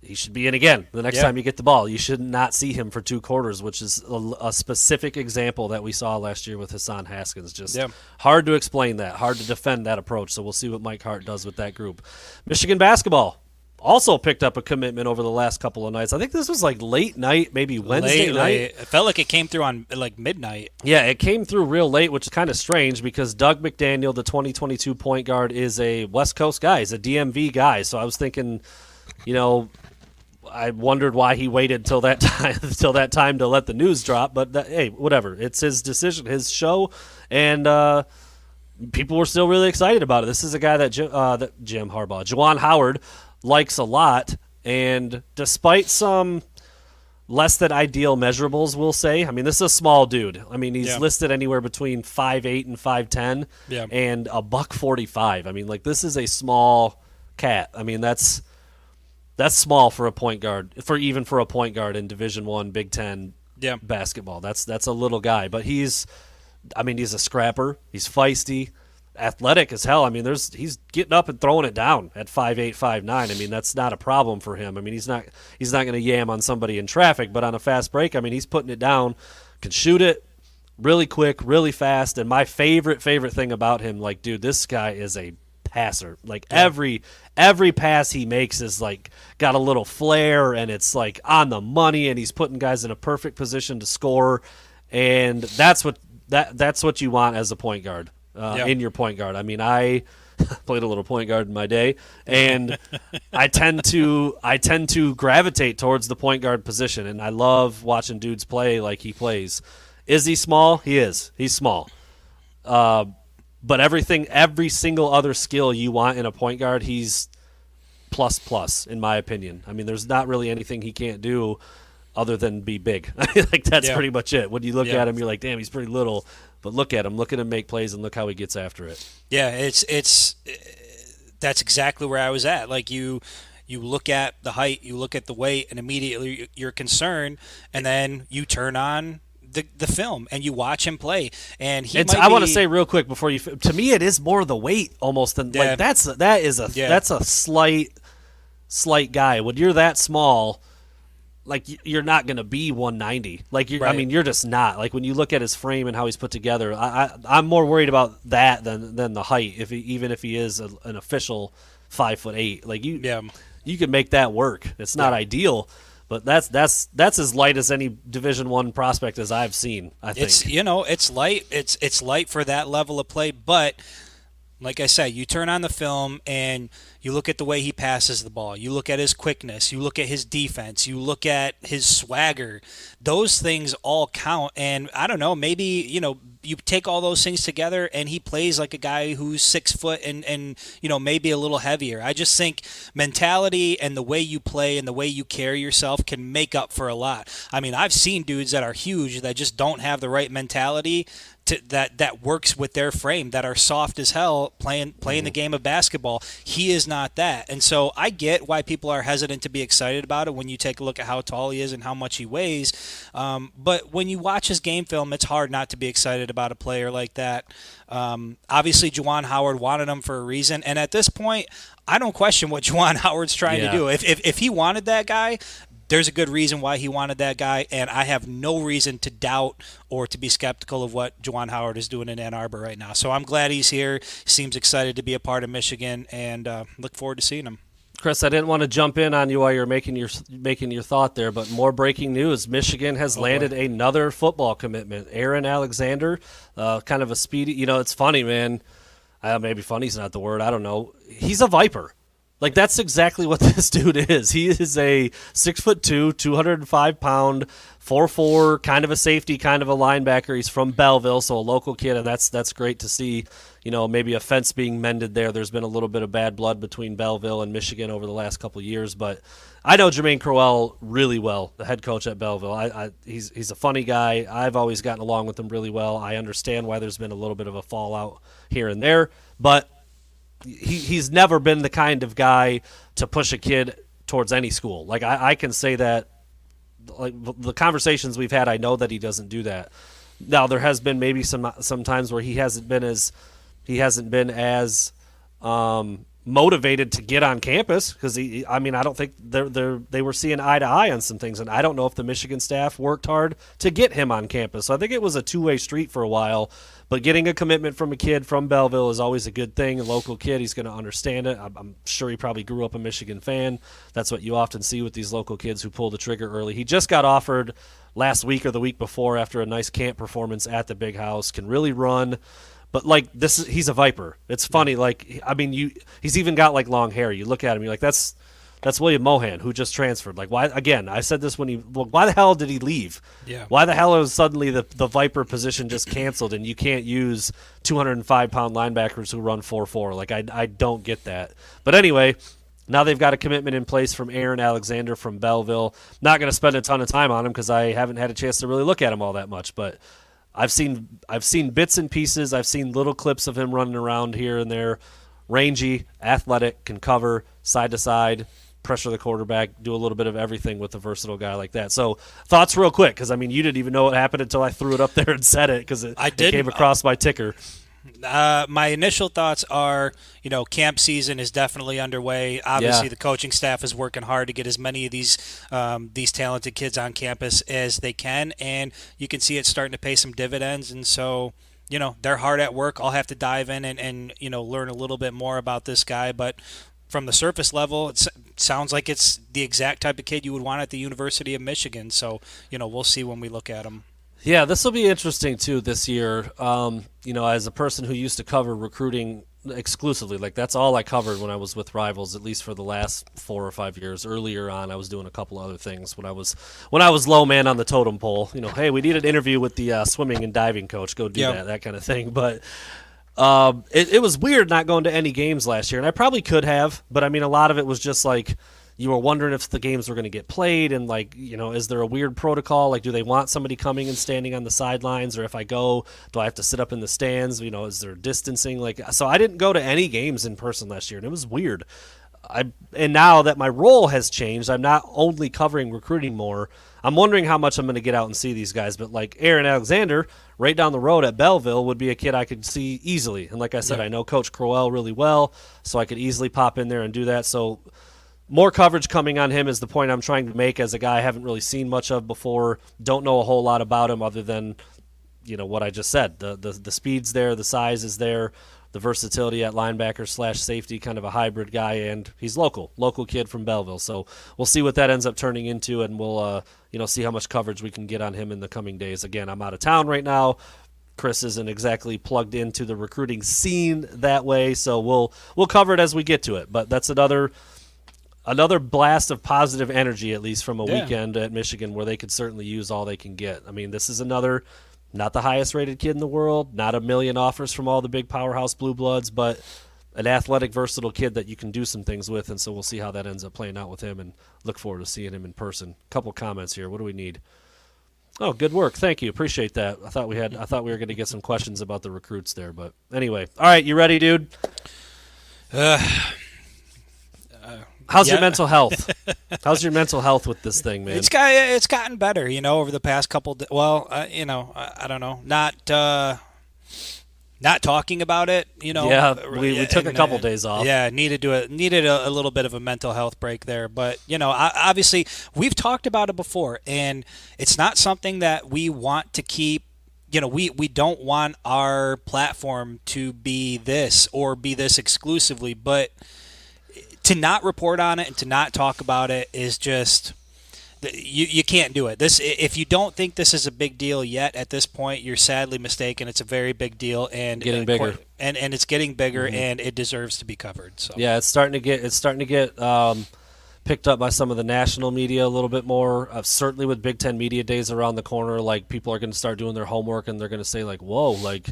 he should be in again the next time you get the ball. You should not see him for two quarters, which is a, a specific example that we saw last year with Hassan Haskins. Just hard to explain that, hard to defend that approach. So we'll see what Mike Hart does with that group. Michigan basketball also picked up a commitment over the last couple of nights. I think this was like late night, maybe Wednesday Late, night. late. It felt like it came through on like midnight. Yeah, it came through real late, which is kind of strange because Dug McDaniel, the 2022 point guard, is a West Coast guy. He's a DMV guy. So I was thinking, you know, I wondered why he waited till that time till that time to let the news drop. But that, hey, whatever. It's his decision, his show, and uh, people were still really excited about it. This is a guy that Jim, uh, that Jim Harbaugh, Juwan Howard, likes a lot, and despite some less than ideal measurables, we'll say. I mean, this is a small dude. I mean, he's Yeah. listed anywhere between five eight and five ten, Yeah. and a buck forty five. I mean, like this is a small cat. I mean, that's that's small for a point guard, for even for a point guard in Division One, Big Ten Yeah. basketball. That's that's a little guy, but he's, I mean, he's a scrapper. He's feisty, athletic as hell. I mean, there's he's getting up and throwing it down at five eight, five nine. I mean, that's not a problem for him. I mean, he's not he's not going to yam on somebody in traffic, but on a fast break, I mean, he's putting it down, can shoot it really quick, really fast. And my favorite favorite thing about him, like, dude, this guy is a passer. Like every every pass he makes is like got a little flair and it's like on the money and he's putting guys in a perfect position to score and that's what that that's what you want as a point guard uh, Yeah. in your point guard. I mean, I played a little point guard in my day and I tend to I tend to gravitate towards the point guard position and I love watching dudes play like he plays. Is he small? He is. He's small. Uh, but everything, every single other skill you want in a point guard, he's plus plus in my opinion. I mean, there's not really anything he can't do other than be big. like that's Yeah. pretty much it. When you look Yeah. at him, you're like, damn, he's pretty little. But look at him, look at him make plays, and look how he gets after it. Yeah, it's it's uh, that's exactly where I was at. Like you you look at the height, you look at the weight, and immediately you're concerned, and then you turn on the, the film and you watch him play and he I want to say real quick before you. To me, it is more the weight almost than Yeah. like that's that is a Yeah. that's a slight slight guy. When you're that small, like you're not going to be 190. Like you, I Right. mean, you're just not. Like when you look at his frame and how he's put together, I, I I'm more worried about that than than the height. If he, even if he is a, an official five foot eight, like you, Yeah. you can make that work. It's not Yeah. ideal. But that's that's that's as light as any Division One prospect as I've seen. I think. It's you know it's light. It's it's light for that level of play, but like I said, you turn on the film and you look at the way he passes the ball. You look at his quickness. You look at his defense. You look at his swagger. Those things all count. And I don't know, maybe you know you take all those things together and he plays like a guy who's six foot and and you know maybe a little heavier. I just think mentality and the way you play and the way you carry yourself can make up for a lot. I mean, I've seen dudes that are huge that just don't have the right mentality to, that that works with their frame that are soft as hell playing playing the game of basketball. He is not that, and so I get why people are hesitant to be excited about it when you take a look at how tall he is and how much he weighs. Um, but when you watch his game film, it's hard not to be excited about a player like that. Um, obviously, Juwan Howard wanted him for a reason, and at this point, I don't question what Juwan Howard's trying Yeah. to do. If, if if he wanted that guy, there's a good reason why he wanted that guy, and I have no reason to doubt or to be skeptical of what Juwan Howard is doing in Ann Arbor right now. So I'm glad he's here. Seems excited to be a part of Michigan, and uh, look forward to seeing him. Chris, I didn't want to jump in on you while you're making your making your thought there, but more breaking news: Michigan has landed another football commitment. Aaron Alexander, uh, kind of a speedy. You know, it's funny, man. Uh, maybe funny's not the word. I don't know. He's a viper. Like that's exactly what this dude is. He is a six foot two, two hundred and five pound, four four, kind of a safety, kind of a linebacker. He's from Belleville, so a local kid, and that's that's great to see. You know, maybe a fence being mended there. There's been a little bit of bad blood between Belleville and Michigan over the last couple years, but I know Jermaine Crowell really well, the head coach at Belleville. I, I he's he's a funny guy. I've always gotten along with him really well. I understand why there's been a little bit of a fallout here and there, but he, he's never been the kind of guy to push a kid towards any school. Like I, I can say that like the conversations we've had, I know that he doesn't do that. Now there has been maybe some some times where he hasn't been as he hasn't been as um, motivated to get on campus because he. I mean, I don't think they're they they were seeing eye to eye on some things, and I don't know if the Michigan staff worked hard to get him on campus. So I think it was a two way street for a while. But getting a commitment from a kid from Belleville is always a good thing. A local kid, he's going to understand it. I'm, sure he probably grew up a Michigan fan. That's what you often see with these local kids who pull the trigger early. He just got offered last week or the week before after a nice camp performance at the big house. Can really run. But like this, is, he's a viper. It's funny. Like I mean, you he's even got like long hair. You look at him, you're like, that's that's William Mohan who just transferred. Like why? Again, I said this when he. Well, why the hell did he leave? Yeah. Why the hell is suddenly the the viper position just canceled and you can't use 205 pound linebackers who run 4-4? Like I I don't get that. But anyway. Now they've got a commitment in place from Aaron Alexander from Belleville. Not going to spend a ton of time on him because I haven't had a chance to really look at him all that much. But I've seen I've seen bits and pieces. I've seen little clips of him running around here and there. Rangy, athletic, can cover side to side, pressure the quarterback, do a little bit of everything with a versatile guy like that. So thoughts real quick because I mean you didn't even know what happened until I threw it up there and said it because it, I it came across my ticker. Uh, my initial thoughts are, you know, camp season is definitely underway. Obviously, Yeah. the coaching staff is working hard to get as many of these um, these talented kids on campus as they can, and you can see it starting to pay some dividends. And so, you know, they're hard at work. I'll have to dive in and, and you know learn a little bit more about this guy, but. From the surface level, it s- sounds like it's the exact type of kid you would want at the University of Michigan. So, you know, we'll see when we look at him. Yeah, this will be interesting too this year. Um, you know, as a person who used to cover recruiting exclusively, like that's all I covered when I was with Rivals, at least for the last four or five years. Earlier on, I was doing a couple other things when I was when I was low man on the totem pole. You know, hey, we need an interview with the uh, swimming and diving coach. Go do Yeah. that, that kind of thing. But um, it, it was weird not going to any games last year, and I probably could have, but I mean, a lot of it was just like you were wondering if the games were going to get played, and like, you know, is there a weird protocol? Like, do they want somebody coming and standing on the sidelines, or if I go, do I have to sit up in the stands? You know, is there distancing? Like, so I didn't go to any games in person last year, and it was weird. I and now that my role has changed, I'm not only covering recruiting more. I'm wondering how much I'm going to get out and see these guys. But like Aaron Alexander, right down the road at Belleville, would be a kid I could see easily. And like I said, Yeah. I know Coach Crowell really well, so I could easily pop in there and do that. So more coverage coming on him is the point I'm trying to make as a guy I haven't really seen much of before. Don't know a whole lot about him other than you know what I just said. The the the speed's there, the size is there, the versatility at linebacker slash safety, kind of a hybrid guy, and he's local, local kid from Belleville. So we'll see what that ends up turning into, and we'll uh, you know see how much coverage we can get on him in the coming days. Again, I'm out of town right now. Chris isn't exactly plugged into the recruiting scene that way, so we'll we'll cover it as we get to it. But that's another another blast of positive energy, at least from a Yeah. weekend at Michigan, where they could certainly use all they can get. I mean, this is another, not the highest rated kid in the world, not a million offers from all the big powerhouse blue bloods, but an athletic, versatile kid that you can do some things with. And so we'll see how that ends up playing out with him, and look forward to seeing him in person. Couple comments here. What do we need? Oh, good work. Thank you. Appreciate that. I thought we had. I thought we were going to get some questions about the recruits there, but anyway. All right, you ready, dude? Uh, How's your mental health? How's your mental health with this thing, man? It's got it's gotten better, you know, over the past couple. Di- well, uh, you know, I, I don't know, not uh, not talking about it, you know. Yeah, uh, we- we took a couple uh, days off. Yeah, needed to a, needed a, a little bit of a mental health break there, but you know, I, obviously we've talked about it before, and it's not something that we want to keep. You know, we we don't want our platform to be this or be this exclusively, but to not report on it and to not talk about it is just you, you can't do it. This if you don't think this is a big deal yet at this point, you're sadly mistaken. It's a very big deal and Getting uh, bigger. and and it's getting bigger and it deserves to be covered. So Yeah, it's starting to get it's starting to get um, picked up by some of the national media a little bit more. Uh, certainly with Big Ten media days around the corner, like people are going to start doing their homework and they're going to say like, "Whoa!" Like,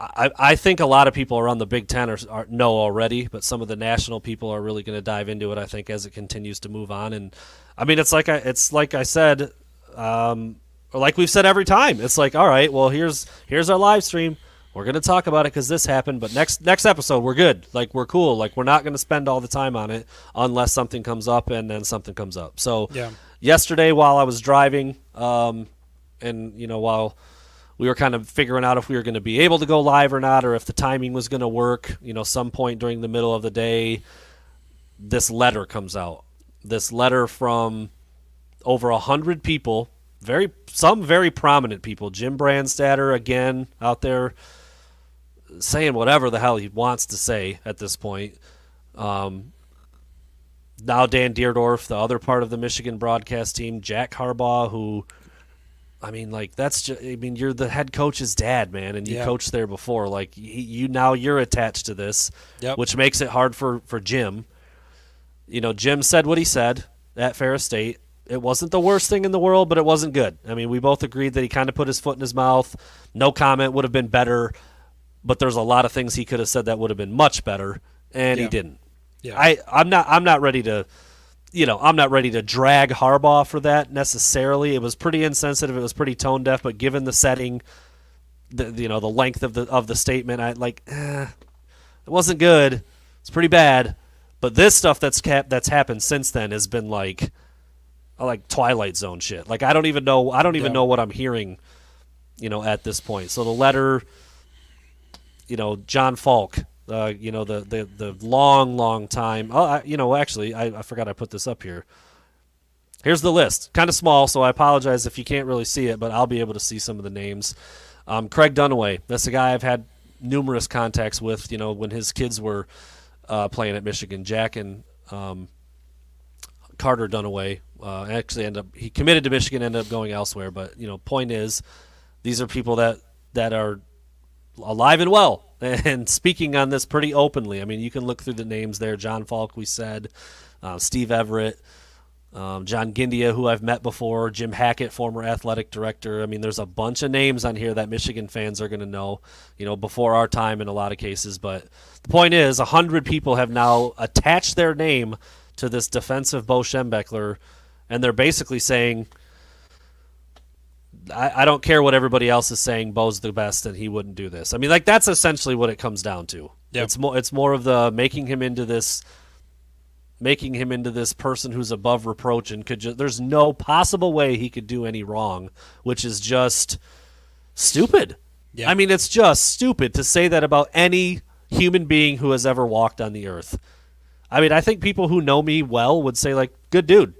I I think a lot of people around the Big Ten are, are know already, but some of the national people are really going to dive into it. I think as it continues to move on, and I mean, it's like I it's like I said. Um, or like we've said every time, it's like, all right, well, here's here's our live stream. We're gonna talk about it because this happened, but next next episode we're good. Like we're cool. Like we're not gonna spend all the time on it unless something comes up and then something comes up. So Yeah. yesterday while I was driving, um, and you know while we were kind of figuring out if we were going to be able to go live or not, or if the timing was going to work, you know, some point during the middle of the day, this letter comes out. This letter from over a hundred people, very some very prominent people. Jim Brandstatter again out there saying whatever the hell he wants to say at this point. Um, now Dan Dierdorf, the other part of the Michigan broadcast team, Jack Harbaugh, who, I mean, like that's just, I mean, you're the head coach's dad, man, and you Yeah. coached there before. Like he, you now you're attached to this, Yep. which makes it hard for for Jim. You know, Jim said what he said at Ferris State. It wasn't the worst thing in the world, but it wasn't good. I mean, we both agreed that he kind of put his foot in his mouth. No comment would have been better, but there's a lot of things he could have said that would have been much better, and he didn't. Yeah. I I'm not I'm not ready to you know, I'm not ready to drag Harbaugh for that necessarily. It was pretty insensitive. It was pretty tone deaf, but given the setting, the you know the length of the of the statement, I like eh, it wasn't good. It's pretty bad. But this stuff that's cap- that's happened since then has been like like Twilight Zone shit. Like I don't even know I don't even Yeah. know what I'm hearing, you know, at this point. So the letter, you know, Jon Falk, uh, you know, the, the the long long time. Oh, I, you know, actually, I, I forgot I put this up here. Here's the list. Kind of small, so I apologize if you can't really see it, but I'll be able to see some of the names. Um, Craig Dunaway. That's a guy I've had numerous contacts with. You know, when his kids were uh, playing at Michigan, Jack and um, Carter Dunaway uh, actually ended up he committed to Michigan, ended up going elsewhere. But you know, point is, these are people that that are alive and well and speaking on this pretty openly. I mean, you can look through the names there. Jon Falk, we said, uh, Steve Everitt. Um, John Gindia, who I've met before, Jim Hackett, former athletic director. I mean, there's a bunch of names on here that Michigan fans are going to know, you know, before our time in a lot of cases. But the point is, a hundred people have now attached their name to this defensive Bo Schembechler, and they're basically saying, I, I don't care what everybody else is saying. Bo's the best, and he wouldn't do this. I mean, like that's essentially what it comes down to. Yep. It's more. It's more of the making him into this making him into this person who's above reproach and could just there's no possible way he could do any wrong, which is just stupid. Yeah. I mean, it's just stupid to say that about any human being who has ever walked on the earth. I mean, I think people who know me well would say like, "Good dude,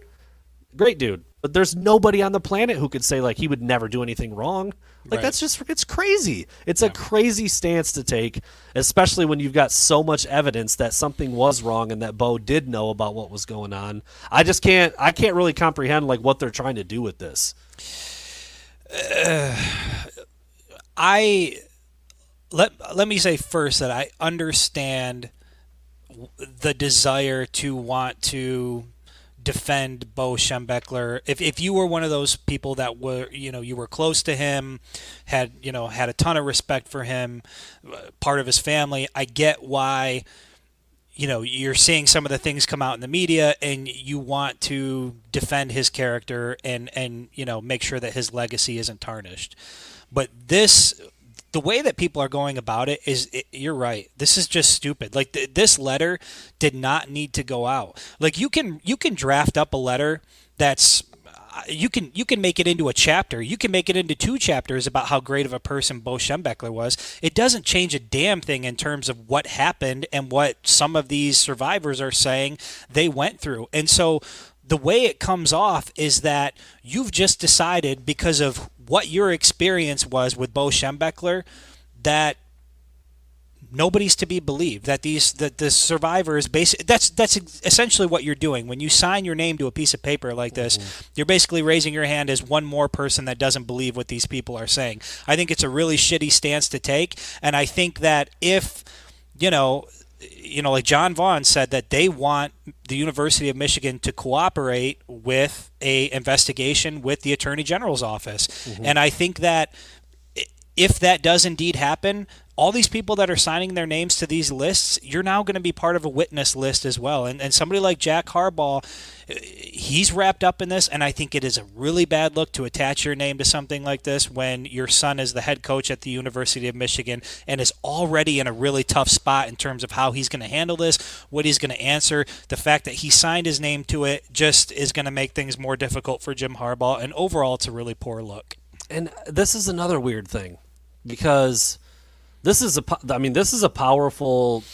great dude," but there's nobody on the planet who could say like he would never do anything wrong. Like Right. that's just it's crazy. It's a crazy stance to take, especially when you've got so much evidence that something was wrong and that Bo did know about what was going on. I just can't I can't really comprehend like what they're trying to do with this. I let let me say first that I understand the desire to want to defend Bo Schembechler. If if you were one of those people that were you know you were close to him, had you know had a ton of respect for him, uh, part of his family, I get why you know you're seeing some of the things come out in the media and you want to defend his character and and you know make sure that his legacy isn't tarnished but this the way that people are going about it is it, you're right this is just stupid like th- this letter did not need to go out like you can you can draft up a letter that's uh, you can you can make it into a chapter. You can make it into two chapters about how great of a person Bo Schembechler was. It doesn't change a damn thing in terms of what happened and what some of these survivors are saying they went through. And so the way it comes off is that you've just decided because of what your experience was with Bo Schembechler that nobody's to be believed that these that the survivors basic that's that's essentially what you're doing. When you sign your name to a piece of paper like this mm-hmm. you're basically raising your hand as one more person that doesn't believe what these people are saying. I think it's a really shitty stance to take and i think that if you know you know like jon vaughn said that they want the university of michigan to cooperate with a investigation with the attorney general's office. Mm-hmm. And i think that if that does indeed happen, all these people that are signing their names to these lists, you're now going to be part of a witness list as well. And, and somebody like Jack Harbaugh, he's wrapped up in this, and I think it is a really bad look to attach your name to something like this when your son is the head coach at the University of Michigan and is already in a really tough spot in terms of how he's going to handle this, what he's going to answer. The fact that he signed his name to it just is going to make things more difficult for Jim Harbaugh, and overall, it's a really poor look. And this is another weird thing because this is a I mean this is a powerful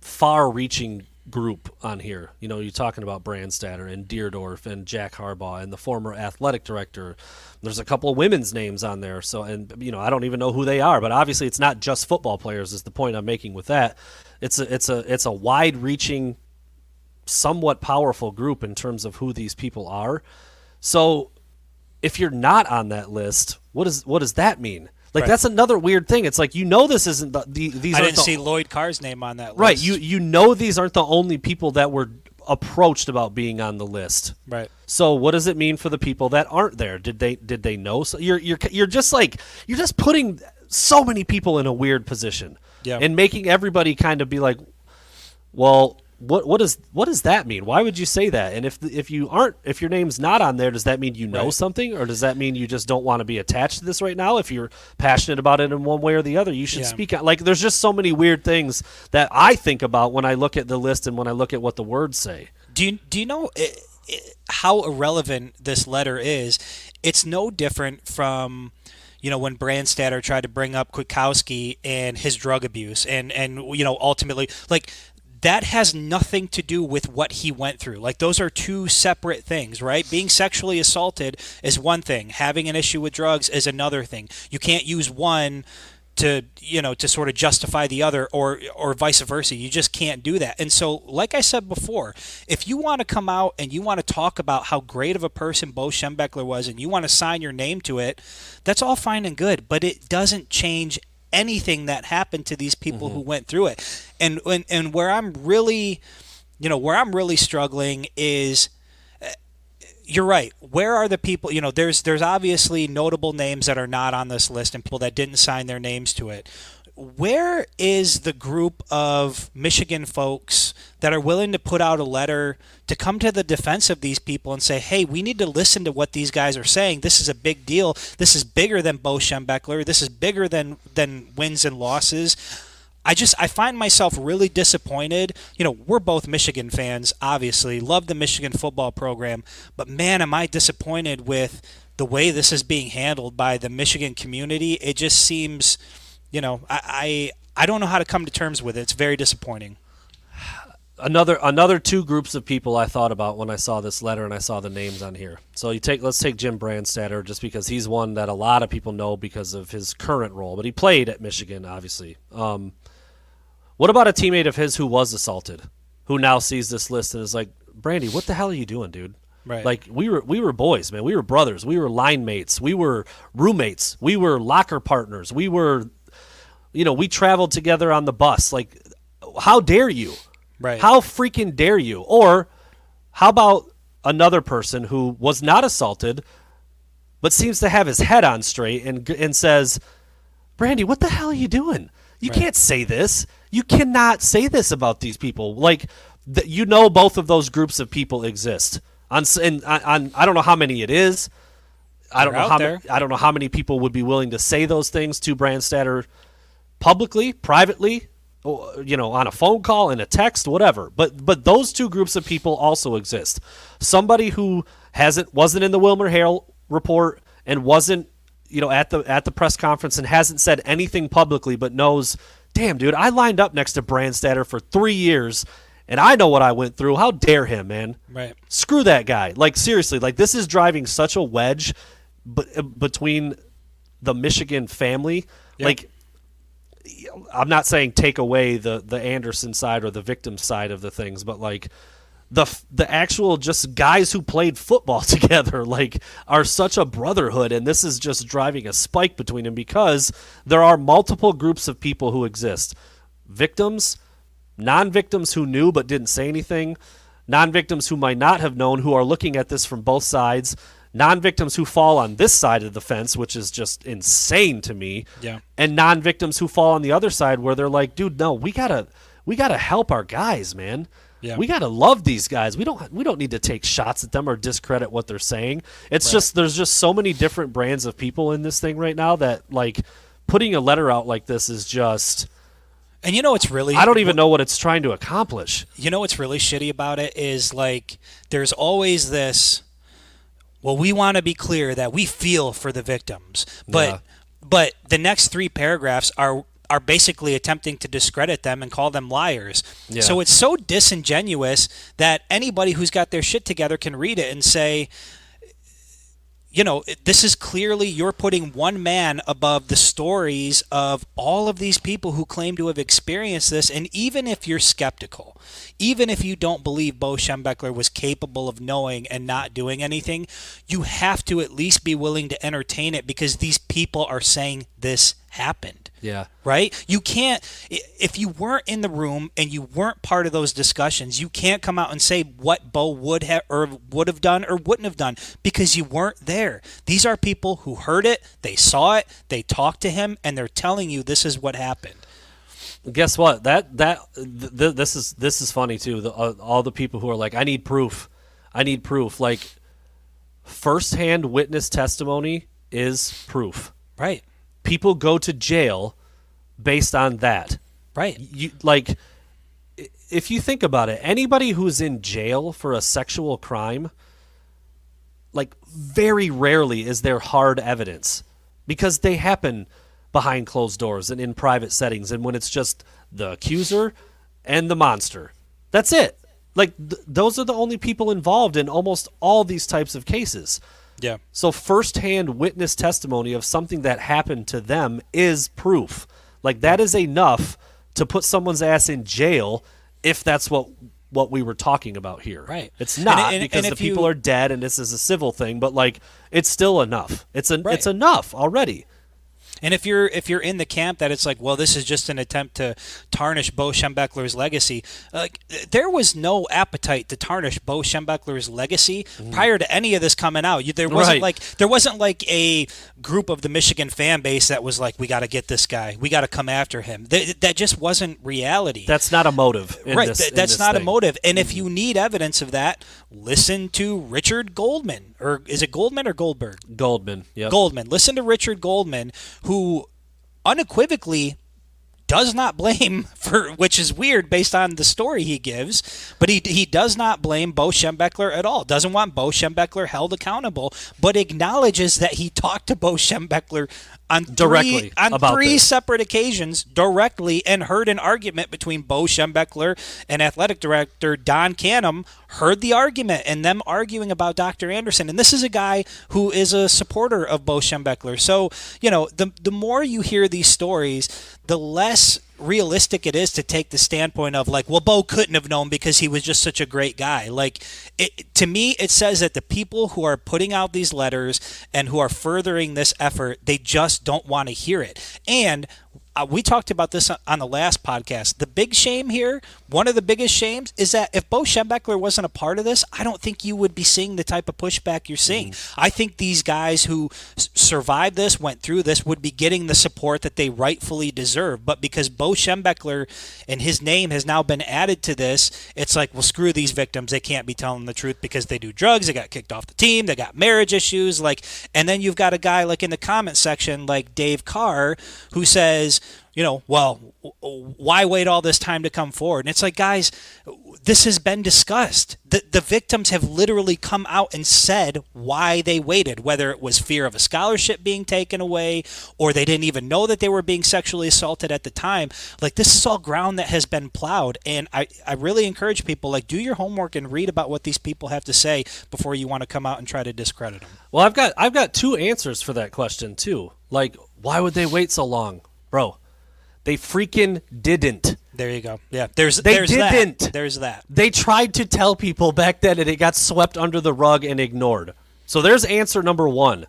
far-reaching group on here. You know, you're talking about Brandstatter and Dierdorf and Jack Harbaugh and the former athletic director. There's a couple of women's names on there. So and you know, I don't even know who they are, but obviously it's not just football players is the point I'm making with that. It's a it's a it's a wide-reaching somewhat powerful group in terms of who these people are. So if you're not on that list, what does what does that mean? Like Right. that's another weird thing. It's like you know this isn't the, the these I didn't the, see Lloyd Carr's name on that list. right. You you know these aren't the only people that were approached about being on the list. right. So what does it mean for the people that aren't there? Did they did they know? So you're you're you're just like you're just putting so many people in a weird position. Yeah. And making everybody kind of be like, well, what what does what does that mean? Why would you say that? And if if you aren't if your name's not on there, does that mean you know Right. something, or does that mean you just don't want to be attached to this right now? If you're passionate about it in one way or the other, you should Yeah. speak out. Like there's just so many weird things that I think about when I look at the list and when I look at what the words say. Do you do you know i i how irrelevant this letter is? It's no different from you know when Brandstatter tried to bring up Kwiatkowski and his drug abuse, and and you know ultimately like. That has nothing to do with what he went through. Like those are two separate things, right? Being sexually assaulted is one thing. Having an issue with drugs is another thing. You can't use one to you know to sort of justify the other or or vice versa you just can't do that and so like i said before if you want to come out and you want to talk about how great of a person bo schembechler was and you want to sign your name to it that's all fine and good but it doesn't change anything that happened to these people who mm-hmm. went through it and, and and where i'm really you know where i'm really struggling is eh, you're right. Where are the people? You know, there's there's obviously notable names that are not on this list and people that didn't sign their names to it. Where is the group of Michigan folks that are willing to put out a letter to come to the defense of these people and say, "Hey, we need to listen to what these guys are saying. This is a big deal. This is bigger than Bo Schembechler. This is bigger than than wins and losses." I just I find myself really disappointed. You know, we're both Michigan fans, obviously, love the Michigan football program, but man, am I disappointed with the way this is being handled by the Michigan community. It just seems, you know, I I, I don't know how to come to terms with it. It's very disappointing another another two groups of people I thought about when I saw this letter and I saw the names on here. So you take let's take Jim Brandstatter just because he's one that a lot of people know because of his current role, but he played at Michigan obviously. Um, what about a teammate of his who was assaulted, who now sees this list and is like, Brandy, what the hell are you doing, dude? Right. Like we were we were boys, man. We were brothers. We were line mates. We were roommates. We were locker partners. We were you know, we traveled together on the bus. Like how dare you? Right. How freaking dare you? Or how about another person who was not assaulted but seems to have his head on straight and and says, "Brandy, what the hell are you doing? You right. can't say this. You cannot say this about these people. Like th- you know both of those groups of people exist. On and on, on I don't know how many it is. I don't know how ma- I don't know how many people would be willing to say those things to Brandstatter publicly, privately, you know, on a phone call, in a text, whatever. But but those two groups of people also exist. Somebody who hasn't wasn't in the WilmerHale report and wasn't you know at the at the press conference and hasn't said anything publicly, but knows, damn dude, I lined up next to Brandstatter for three years. And I know what I went through. How dare him, man? Right. Screw that guy. Like seriously, like this is driving such a wedge b- between the Michigan family. Yep. Like I'm not saying take away the the Anderson side or the victim side of the things, but like the the actual just guys who played football together like are such a brotherhood and this is just driving a spike between them because there are multiple groups of people who exist. Victims non-victims who knew but didn't say anything non-victims who might not have known who are looking at this from both sides non-victims who fall on this side of the fence, which is just insane to me. Yeah. And non-victims who fall on the other side where they're like, dude, no, we gotta we gotta help our guys, man. Yeah. We gotta love these guys. We don't we don't need to take shots at them or discredit what they're saying. It's right. just there's just so many different brands of people in this thing right now that like putting a letter out like this is just and you know what's really I don't even know what it's trying to accomplish. You know what's really shitty about it is like there's always this well, we want to be clear that we feel for the victims, but yeah. but the next three paragraphs are are basically attempting to discredit them and call them liars. Yeah. So it's so disingenuous that anybody who's got their shit together can read it and say, you know, this is clearly you're putting one man above the stories of all of these people who claim to have experienced this. And even if you're skeptical, even if you don't believe Bo Schembechler was capable of knowing and not doing anything, you have to at least be willing to entertain it because these people are saying this happened. Yeah. Right? You can't, if you weren't in the room and you weren't part of those discussions, you can't come out and say what Bo would have or would have done or wouldn't have done because you weren't there. These are people who heard it, they saw it, they talked to him, and they're telling you this is what happened. Guess what? That that th- this is this is funny too. The, uh, all the people who are like, I need proof, I need proof. Like, firsthand witness testimony is proof. Right people go to jail based on that. Right. You like if you think about it, anybody who's in jail for a sexual crime like very rarely is there hard evidence because they happen behind closed doors and in private settings and when it's just the accuser and the monster. That's it. Like th- those are the only people involved in almost all these types of cases. Yeah. So firsthand witness testimony of something that happened to them is proof. Like that is enough to put someone's ass in jail if that's what what we were talking about here. Right. It's not and, and, because and the people you, are dead and this is a civil thing, but like it's still enough. It's an right. it's enough already. And if you're if you're in the camp that it's like, well, this is just an attempt to tarnish Bo Schembechler's legacy, like there was no appetite to tarnish Bo Schembechler's legacy mm. prior to any of this coming out. There wasn't right. like there wasn't like a group of the Michigan fan base that was like, we got to get this guy, we got to come after him. That, that just wasn't reality. That's not a motive, right? This, that's not thing. a motive. And mm. if you need evidence of that, listen to Richard Goldman, or is it Goldman or Goldberg? Goldman. Yeah. Goldman. Listen to Richard Goldman who unequivocally does not blame for which is weird based on the story he gives, but he he does not blame Bo Schembechler at all. Doesn't want Bo Schembechler held accountable, but acknowledges that he talked to Bo Schembechler on Directly three, on three this. separate occasions directly and heard an argument between Bo Schembechler and athletic director Don Canham. Heard the argument and them arguing about Dr. Anderson. And this is a guy who is a supporter of Bo Schembechler. So, you know, the, the more you hear these stories, the less realistic it is to take the standpoint of like well bo couldn't have known because he was just such a great guy. Like it, to me it says that the people who are putting out these letters and who are furthering this effort they just don't want to hear it. And uh, we talked about this on the last podcast. The big shame here, one of the biggest shames, is that if Bo Schembechler wasn't a part of this, I don't think you would be seeing the type of pushback you're seeing. I think these guys who s- survived this, went through this, would be getting the support that they rightfully deserve. But because Bo Schembechler and his name has now been added to this, it's like, well, screw these victims. They can't be telling the truth because they do drugs. They got kicked off the team. They got marriage issues. Like, and then you've got a guy like in the comment section, like Dave Carr, who says, you know, well, why wait all this time to come forward? And it's like, guys, this has been discussed. The, the victims have literally come out and said why they waited, whether it was fear of a scholarship being taken away or they didn't even know that they were being sexually assaulted at the time. Like, this is all ground that has been plowed. And I, I really encourage people, like, do your homework and read about what these people have to say before you want to come out and try to discredit them. Well, I've got I've got two answers for that question too. Like, why would they wait so long, bro? They freaking didn't. There you go. Yeah, there's They there's didn't. that. There's that. They tried to tell people back then, and it got swept under the rug and ignored. So there's answer number one.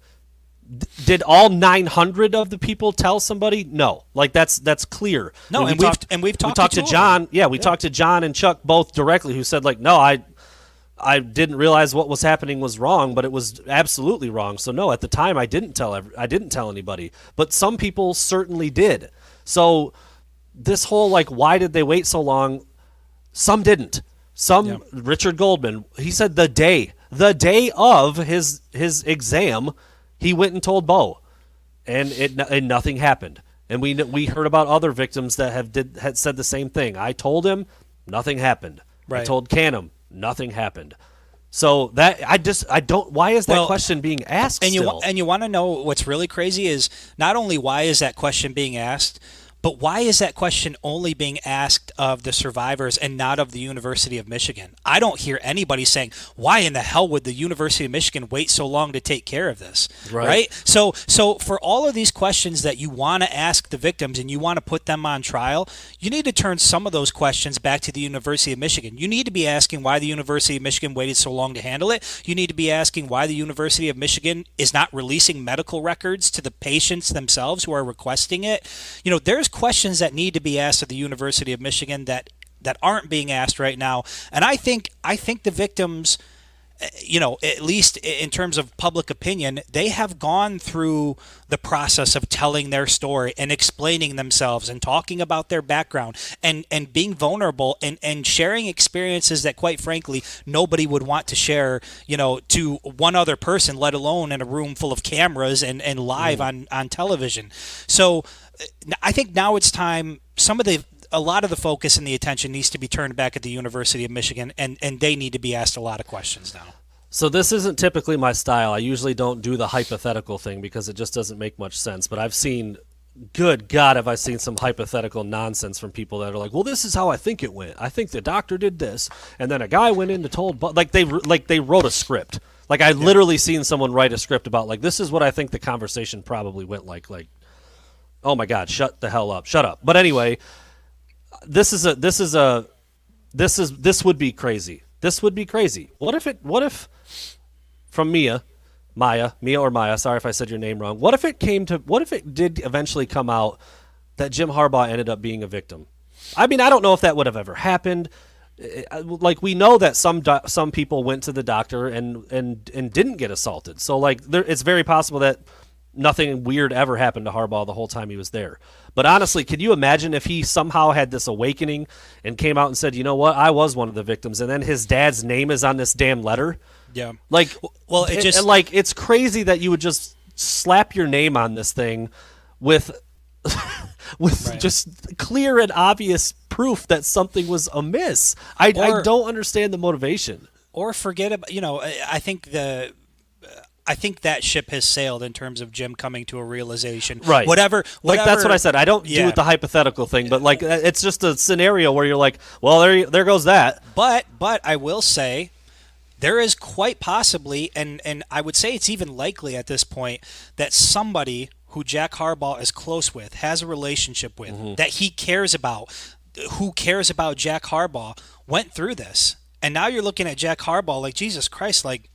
D- did all 900 of the people tell somebody? No, like that's that's clear. No, we and we've- talked- and we've we talked talked to John. Yeah, we talked to John and Chuck both directly, who said like, no, I I didn't realize what was happening was wrong, but it was absolutely wrong. So no, at the time I didn't tell ev- I didn't tell anybody, but some people certainly did. So this whole like why did they wait so long? Some didn't. Some Richard Goldman, he said the day, the day of his his exam, he went and told Bo, and it and nothing happened. And we we heard about other victims that have did had said the same thing. I told him, nothing happened. I told Canham, nothing happened. So that I just I don't. Why is that Well, question being asked? and you still? and you want to know what's really crazy is not only why is that question being asked but why is that question only being asked of the survivors and not of the University of Michigan? I don't hear anybody saying, "Why in the hell would the University of Michigan wait so long to take care of this?" Right. So, so for all of these questions that you want to ask the victims and you want to put them on trial, you need to turn some of those questions back to the University of Michigan. You need to be asking why the University of Michigan waited so long to handle it. You need to be asking why the University of Michigan is not releasing medical records to the patients themselves who are requesting it. You know, there's questions that need to be asked of the University of Michigan that that aren't being asked right now. And I think I think the victims eh, you know, at least in terms of public opinion, they have gone through the process of telling their story and explaining themselves and talking about their background and, and being vulnerable and, and sharing experiences that, quite frankly, nobody would want to share, you know, to one other person, let alone in a room full of cameras and, and live mm. on, on television. So I think now it's time, some of the a lot of the focus and the attention needs to be turned back at the University of Michigan, and, and they need to be asked a lot of questions now. So this isn't typically my style. I usually don't do the hypothetical thing because it just doesn't make much sense. But I've seen, good God, have I seen some hypothetical nonsense from people that are like, "Well, this is how I think it went. I think the doctor did this, and then a guy went in to told, but like they like they wrote a script. Like I literally seen someone write a script about like this is what I think the conversation probably went like. Like, oh my God, shut the hell up, shut up. But anyway, this is a this is a this is this would be crazy. This would be crazy. What if it? What if from Mia, Maya, Mia or Maya? Sorry if I said your name wrong. What if it came to? What if it did eventually come out that Jim Harbaugh ended up being a victim? I mean, I don't know if that would have ever happened. Uh, Like we know that some do- some people went to the doctor and and and didn't get assaulted. So like there, it's very possible that nothing weird ever happened to Harbaugh the whole time he was there. But honestly, can you imagine if he somehow had this awakening and came out and said, "You know what? I was one of the victims," and then his dad's name is on this damn letter? Yeah. Like, well, it just- and, like it's crazy that you would just slap your name on this thing with with Right. just clear and obvious proof that something was amiss. I, I don't understand the motivation. or forget about you know I think the I think that ship has sailed in terms of Jim coming to a realization. Right. Whatever. Like that's what I said. I don't do Yeah. it the hypothetical thing, but like uh, it's just a scenario where you're like, well, there there goes that. But but I will say there is quite possibly and and I would say it's even likely at this point that somebody who Jack Harbaugh is close with, has a relationship with, Mm-hmm. that he cares about, who cares about Jack Harbaugh, went through this. And now you're looking at Jack Harbaugh like Jesus Christ like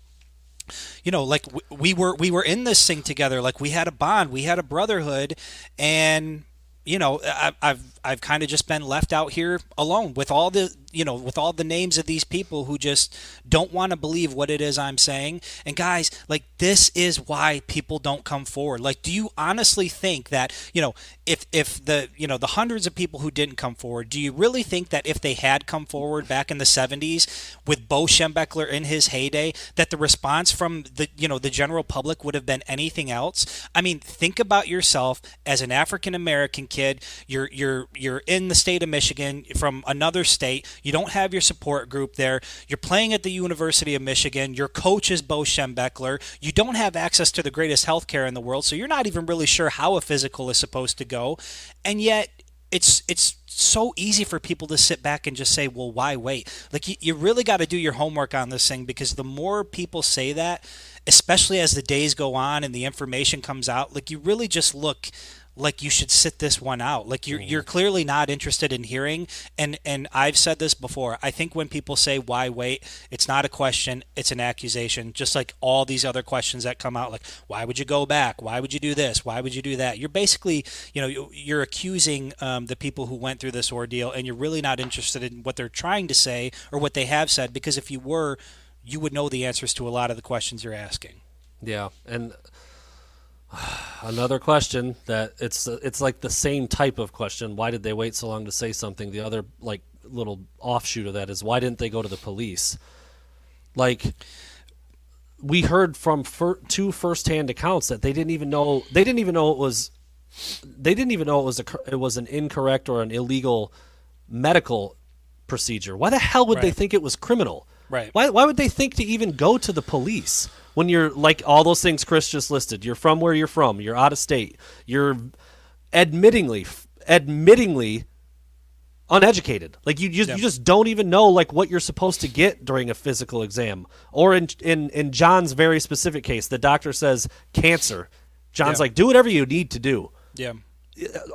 you know like we were we were in this thing together. Like we had a bond. We had a brotherhood. And you know I, i've i've kind of just been left out here alone with all the you know with all the names of these people who just don't want to believe what it is i'm saying. And guys like this is why people don't come forward. Like do you honestly think that you know if if the you know the hundreds of people who didn't come forward do you really think that if they had come forward back in the 70s with Bo Schembechler in his heyday that the response from the you know the general public would have been anything else? I mean think about yourself as an african american kid. You're you're you're in the state of michigan from another state. You don't have your support group there. You're playing at the university of michigan. Your coach is Bo Schembechler. You don't have access to the greatest healthcare in the world so you're not even really sure how a physical is supposed to go. And yet it's it's so easy for people to sit back and just say, "Well, why wait?" Like you, you really got to do your homework on this thing because the more people say that, especially as the days go on and the information comes out, like you really just look like you should sit this one out. Like you're you're clearly not interested in hearing and and I've said this before. I think when people say why wait, it's not a question, it's an accusation. Just like all these other questions that come out like why would you go back? Why would you do this? Why would you do that? You're basically, you know, you- you're accusing um, the people who went through this ordeal and you're really not interested in what they're trying to say or what they have said because if you were, you would know the answers to a lot of the questions you're asking. Yeah, and another question that it's it's like the same type of question. Why did they wait so long to say something? The other like little offshoot of that is why didn't they go to the police? Like we heard from fir- two firsthand accounts that they didn't even know they didn't even know it was they didn't even know it was a it was an incorrect or an illegal medical procedure. Why the hell would they think it was criminal? Right. Why why would they think to even go to the police when you're like all those things Chris just listed? You're from where you're from. You're out of state. You're admittingly admittingly uneducated. Like you just you just don't even know like what you're supposed to get during a physical exam. Or in in in John's very specific case, the doctor says cancer. John's like, do whatever you need to do. Yeah.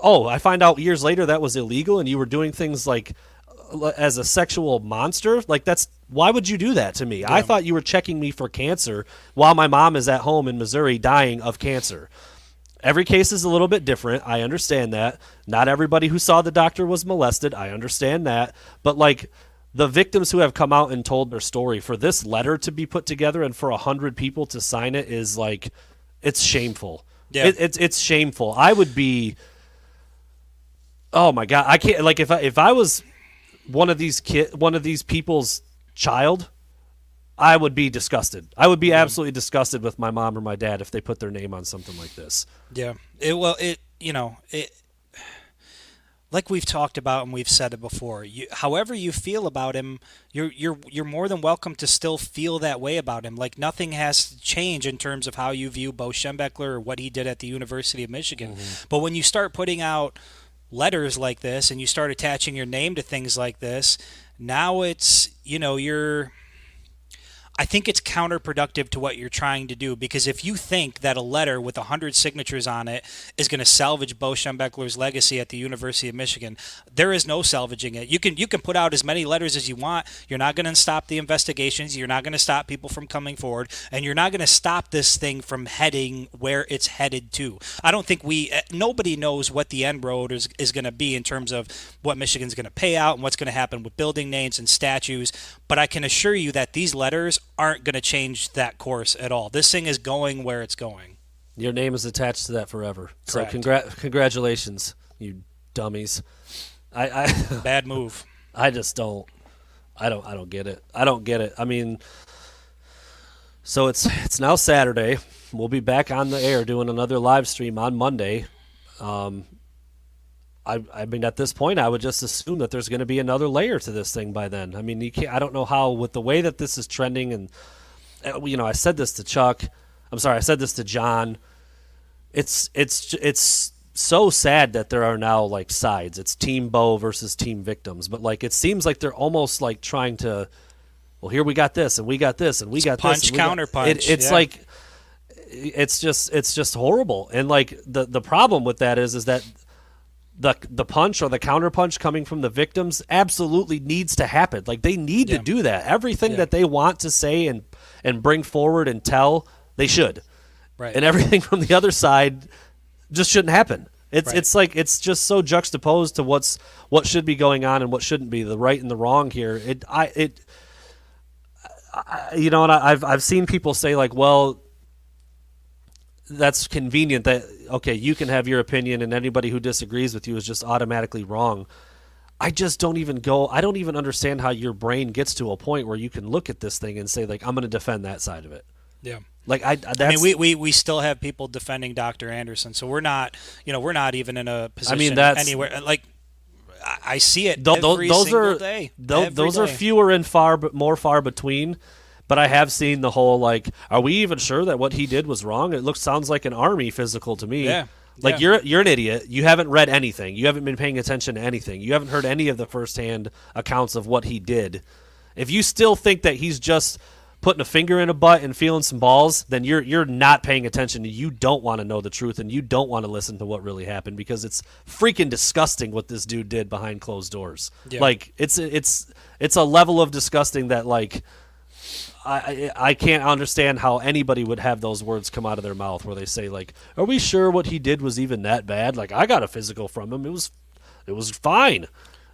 Oh, I find out years later that was illegal, and you were doing things like uh, as a sexual monster. Like that's why would you do that to me? I thought you were checking me for cancer while my mom is at home in Missouri dying of cancer. Every case is a little bit different. I understand that. Not everybody who saw the doctor was molested. I understand that. But like the victims who have come out and told their story for this letter to be put together and for a hundred people to sign it is like it's shameful. Yeah. It, it's it's shameful. I would be. Oh my god! I can't like if I if I was one of these kid one of these people's child, I would be disgusted. I would be absolutely disgusted with my mom or my dad if they put their name on something like this. Yeah. It well it you know, it like we've talked about and we've said it before. You however you feel about him, you're you're you're more than welcome to still feel that way about him. Like nothing has to change in terms of how you view Bo Schembechler or what he did at the University of Michigan. Mm-hmm. But when you start putting out letters like this and you start attaching your name to things like this, now it's you know, you're I think it's counterproductive to what you're trying to do because if you think that a letter with 100 signatures on it is going to salvage Bo Schembechler's legacy at the University of Michigan, there is no salvaging it. You can you can put out as many letters as you want. You're not going to stop the investigations. You're not going to stop people from coming forward, and you're not going to stop this thing from heading where it's headed to. I don't think we eh, nobody knows what the end road is is going to be in terms of what Michigan's going to pay out and what's going to happen with building names and statues. But I can assure you that these letters aren't going to change that course at all. This thing is going where it's going. Your name is attached to that forever. Correct. So congrat- congratulations, you dummies. I, I Bad move. I just don't I don't I don't get it. I don't get it. I mean so it's it's now Saturday. We'll be back on the air doing another live stream on Monday. Um I, I mean, at this point, I would just assume that there's going to be another layer to this thing by then. I mean, you can't, I don't know how with the way that this is trending, and uh, you know, I said this to Chuck. I'm sorry, I said this to John. It's it's it's so sad that there are now like sides. It's Team Bo versus Team Victims, but like it seems like they're almost like trying to. Well, here we got this, and we got this, and we got punch this. counter got, punch. It, it's yeah. like it's just it's just horrible, and like the the problem with that is is that the the punch or the counter punch coming from the victims absolutely needs to happen. Like they need Yeah. to do that. Everything Yeah. that they want to say and and bring forward and tell, they should. Right. And everything from the other side just shouldn't happen. It's Right. it's like it's just so juxtaposed to what's what should be going on and what shouldn't be, the right and the wrong here. It I it I, you know, and I, I've I've seen people say like, well, that's convenient that okay, you can have your opinion and anybody who disagrees with you is just automatically wrong. I just don't even go I don't even understand how your brain gets to a point where you can look at this thing and say like I'm going to defend that side of it. yeah. Like I that's I mean, we, we, we still have people defending Dr. Anderson, so we're not, you know, we're not even in a position I mean, that's- anywhere. Uh, like, I, I see it every those are day. tho- Every those are fewer and far but more far between. But I have seen the whole like, are we even sure that what he did was wrong? It looks sounds like an army physical to me. Yeah, Like yeah. you're you're an idiot. You haven't read anything. You haven't been paying attention to anything. You haven't heard any of the firsthand accounts of what he did. If you still think that he's just putting a finger in a butt and feeling some balls, then you're you're not paying attention. You don't want to know the truth and you don't want to listen to what really happened because it's freaking disgusting what this dude did behind closed doors. Yeah. Like it's it's it's a level of disgusting that like I, I can't understand how anybody would have those words come out of their mouth where they say like, "Are we sure what he did was even that bad?" Like I got a physical from him. It was it was fine.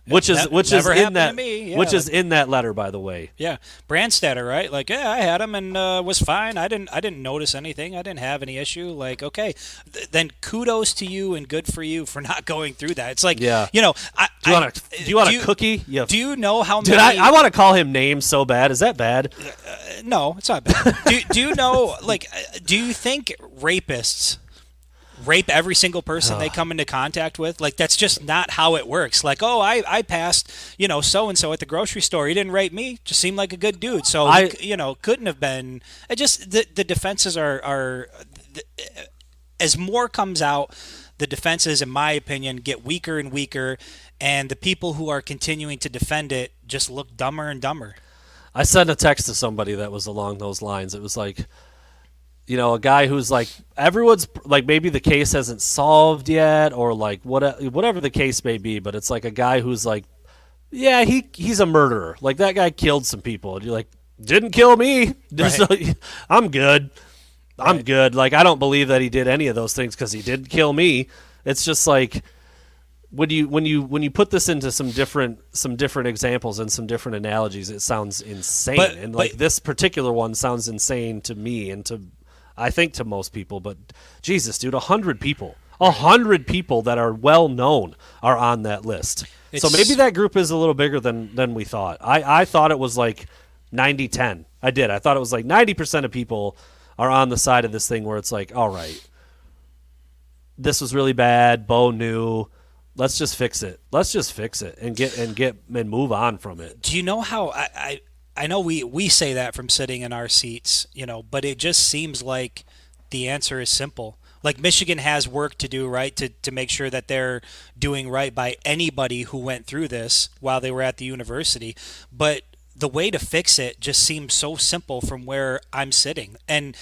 Which is which is in that yeah, which is in that letter by the way. Yeah, Brandstatter, right? Like, yeah, I had him and uh, was fine. I didn't, I didn't notice anything. I didn't have any issue. Like, okay, Th- then kudos to you and good for you for not going through that. It's like, Yeah. you know, I, Do you want a do you want a cookie? Yeah. Do you know how many? I, I want to call him names so bad. Is that bad? no, it's not bad. do, do you know, like, uh, do you think rapists rape every single person they come into contact with? Like, that's just not how it works. Like, oh, I, I passed, you know, so and so at the grocery store. He didn't rape me. Just seemed like a good dude. So, I- you know, couldn't have been. It just the the defenses are are as more comes out. The defenses, in my opinion, get weaker and weaker, and the people who are continuing to defend it just look dumber and dumber. I sent a text to somebody that was along those lines. It was like, you know, a guy who's like, everyone's like, maybe the case hasn't solved yet, or like what, whatever the case may be. But it's like a guy who's like, yeah, he he's a murderer. Like that guy killed some people, and you're like, didn't kill me. Like, I'm good. I'm good. Like I don't believe that he did any of those things because he didn't kill me. It's just like when you when you when you put this into some different some different examples and some different analogies, it sounds insane. But- and but- like this particular one sounds insane to me and to I think to most people. But Jesus, dude, a hundred people, a hundred people that are well known are on that list. so maybe that group is a little bigger than than we thought. I I thought it was like 90-10. I did. I thought it was like ninety percent of people are on the side of this thing where it's like, all right, this was really bad. Bo knew. Let's just fix it. Let's just fix it and get and get and move on from it. do you know how I, I I know we we say that from sitting in our seats, you know, but it just seems like the answer is simple. Like Michigan has work to do, right, to to make sure that they're doing right by anybody who went through this while they were at the university. But the way to fix it just seems so simple from where I'm sitting. And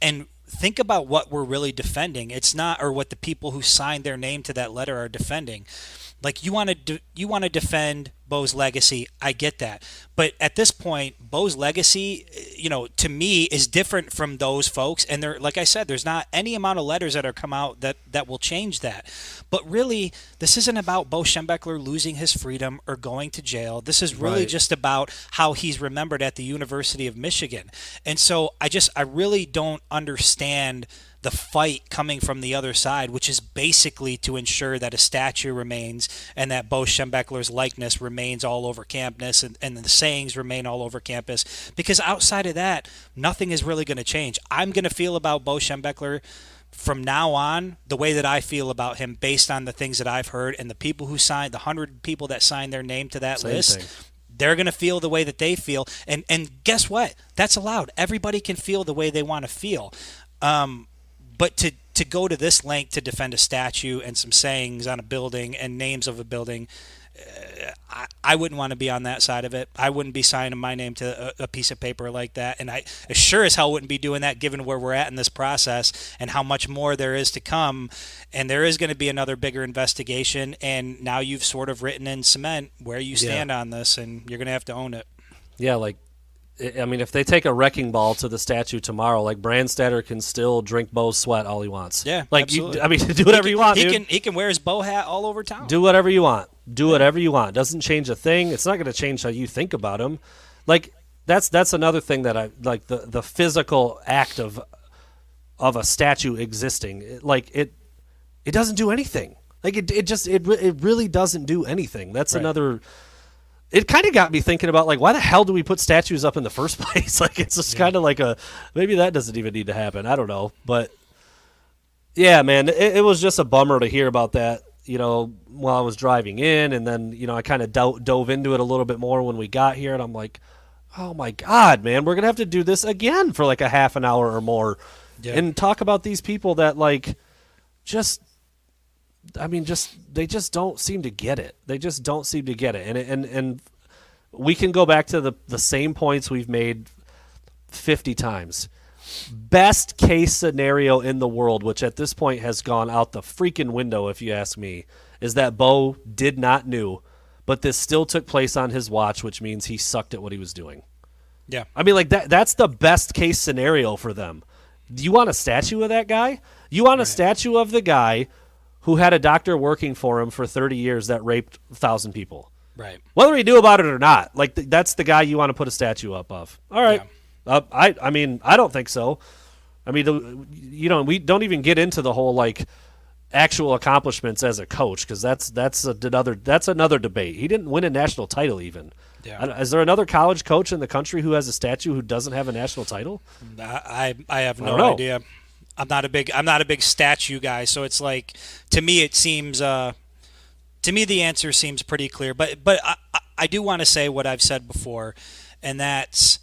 and think about what we're really defending. It's not or what the people who signed their name to that letter are defending. Like you want to de- you want to defend Bo's legacy. I get that. But at this point, Bo's legacy, you know, to me is different from those folks and there like I said, there's not any amount of letters that are come out that that will change that. But really, this isn't about Bo Schembechler losing his freedom or going to jail. This is really Right. just about how he's remembered at the University of Michigan. And so I just I really don't understand the fight coming from the other side, which is basically to ensure that a statue remains and that Bo Schembechler's likeness remains all over campus and, and the sayings remain all over campus. Because outside of that, nothing is really going to change. I'm going to feel about Bo Schembechler from now on, the way that I feel about him, based on the things that I've heard and the people who signed, the hundred people that signed their name to that Same list, thing. they're going to feel the way that they feel. And and guess what? That's allowed. Everybody can feel the way they want to feel. Um, but to to go to this length to defend a statue and some sayings on a building and names of a building, uh, I, I wouldn't want to be on that side of it. I wouldn't be signing my name to a, a piece of paper like that, and I sure as hell wouldn't be doing that given where we're at in this process and how much more there is to come. And there is going to be another bigger investigation, and now you've sort of written in cement where you stand on this, and you're going to have to own it. Yeah, like I mean, if they take a wrecking ball to the statue tomorrow, like Brandstatter can still drink Bo's sweat all he wants. Yeah, like you. I mean, do whatever he you want, He dude. can he can wear his bow hat all over town. do whatever you want. Do whatever you want. Doesn't change a thing. It's not going to change how you think about him. Like that's that's another thing that I like the the physical act of of a statue existing. It- Like it it doesn't do anything. Like it it just it it really doesn't do anything. That's Right. another it kind of got me thinking about like why the hell do we put statues up in the first place? like it's just kind of like a maybe that doesn't even need to happen. I don't know, but yeah, man, it, it was just a bummer to hear about that. You know, while I was driving in, and then you know I kind of do- dove into it a little bit more when we got here, and I'm like, oh my god, man, we're gonna have to do this again for like a half an hour or more, Yeah. and talk about these people that like just I mean, just they just don't seem to get it. They just don't seem to get it, and and and we can go back to the the same points we've made fifty times. Best case scenario in the world, which at this point has gone out the freaking window, if you ask me, is that Bo did not knew, but this still took place on his watch, which means he sucked at what he was doing. yeah. I mean, like that. That's the best case scenario for them. Do you want a statue of that guy? You want a statue of the guy who had a doctor working for him for 30 years that raped a thousand people, Right. whether he knew about it or not. Like th- that's the guy you want to put a statue up of. All right. Uh, I. I mean, I don't think so. I mean, you know, we don't even get into the whole like actual accomplishments as a coach because that's that's a, another that's another debate. He didn't win a national title even. Yeah. Is there another college coach in the country who has a statue who doesn't have a national title? I I have no idea. I'm not a big I'm not a big statue guy, so it's like to me it seems uh to me the answer seems pretty clear. But but I, I- do want to say what I've said before, and that's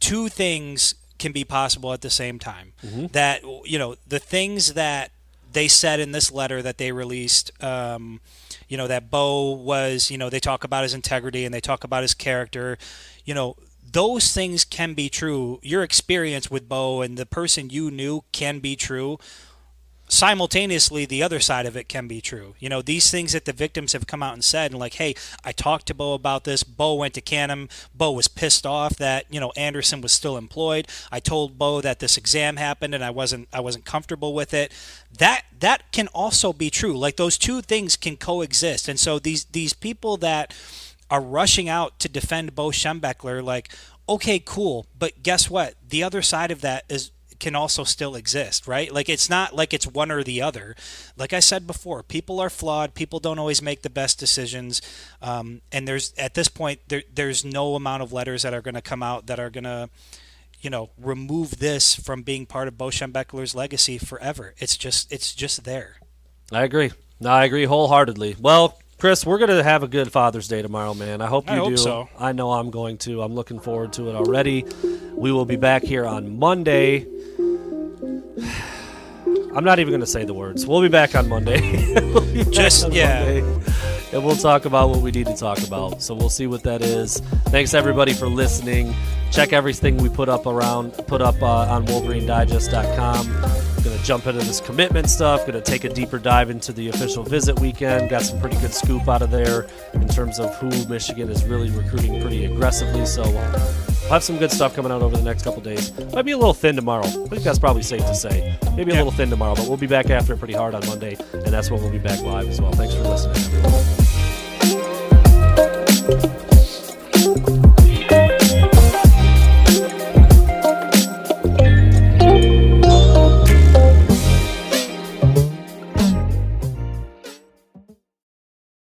two things can be possible at the same time. That you know the things that they said in this letter that they released. Um, you know that Bo was. You know they talk about his integrity and they talk about his character. You know those things can be true. Your experience with Bo and the person you knew can be true. Simultaneously the other side of it can be true. You know these things that the victims have come out and said and like hey i talked to bo about this. Bo went to canham. Bo was pissed off that you know anderson was still employed. I told bo that this exam happened and i wasn't i wasn't comfortable with it. That that can also be true. Like those two things can coexist. And so these these people that are rushing out to defend bo schembechler like okay cool but guess what the other side of that is can also still exist, right? Like it's not like it's one or the other. Like I said before, people are flawed. People don't always make the best decisions, um, and there's at this point there, there's no amount of letters that are going to come out that are going to, you know, remove this from being part of Bo Schembechler's legacy forever. It's just it's just there. I agree. No, I agree wholeheartedly. Well, Chris, we're gonna have a good Father's Day tomorrow, man. I hope you I hope do. so. I know I'm going to. I'm looking forward to it already. We will be back here on Monday. I'm not even gonna say the words. We'll be back on Monday. We'll be back Just- on yeah. Monday, and we'll talk about what we need to talk about. So we'll see what that is. Thanks everybody for listening. Check everything we put up around, put up uh, on WolverineDigest.com. Gonna jump into this commitment stuff. Gonna take a deeper dive into the official visit weekend. Got some pretty good scoop out of there in terms of who Michigan is really recruiting pretty aggressively. So we'll have some good stuff coming out over the next couple days. Might be a little thin tomorrow. I think that's probably safe to say. Maybe a Yeah. little thin tomorrow, but we'll be back after it pretty hard on Monday, and that's when we'll be back live as well. Thanks for listening, everyone.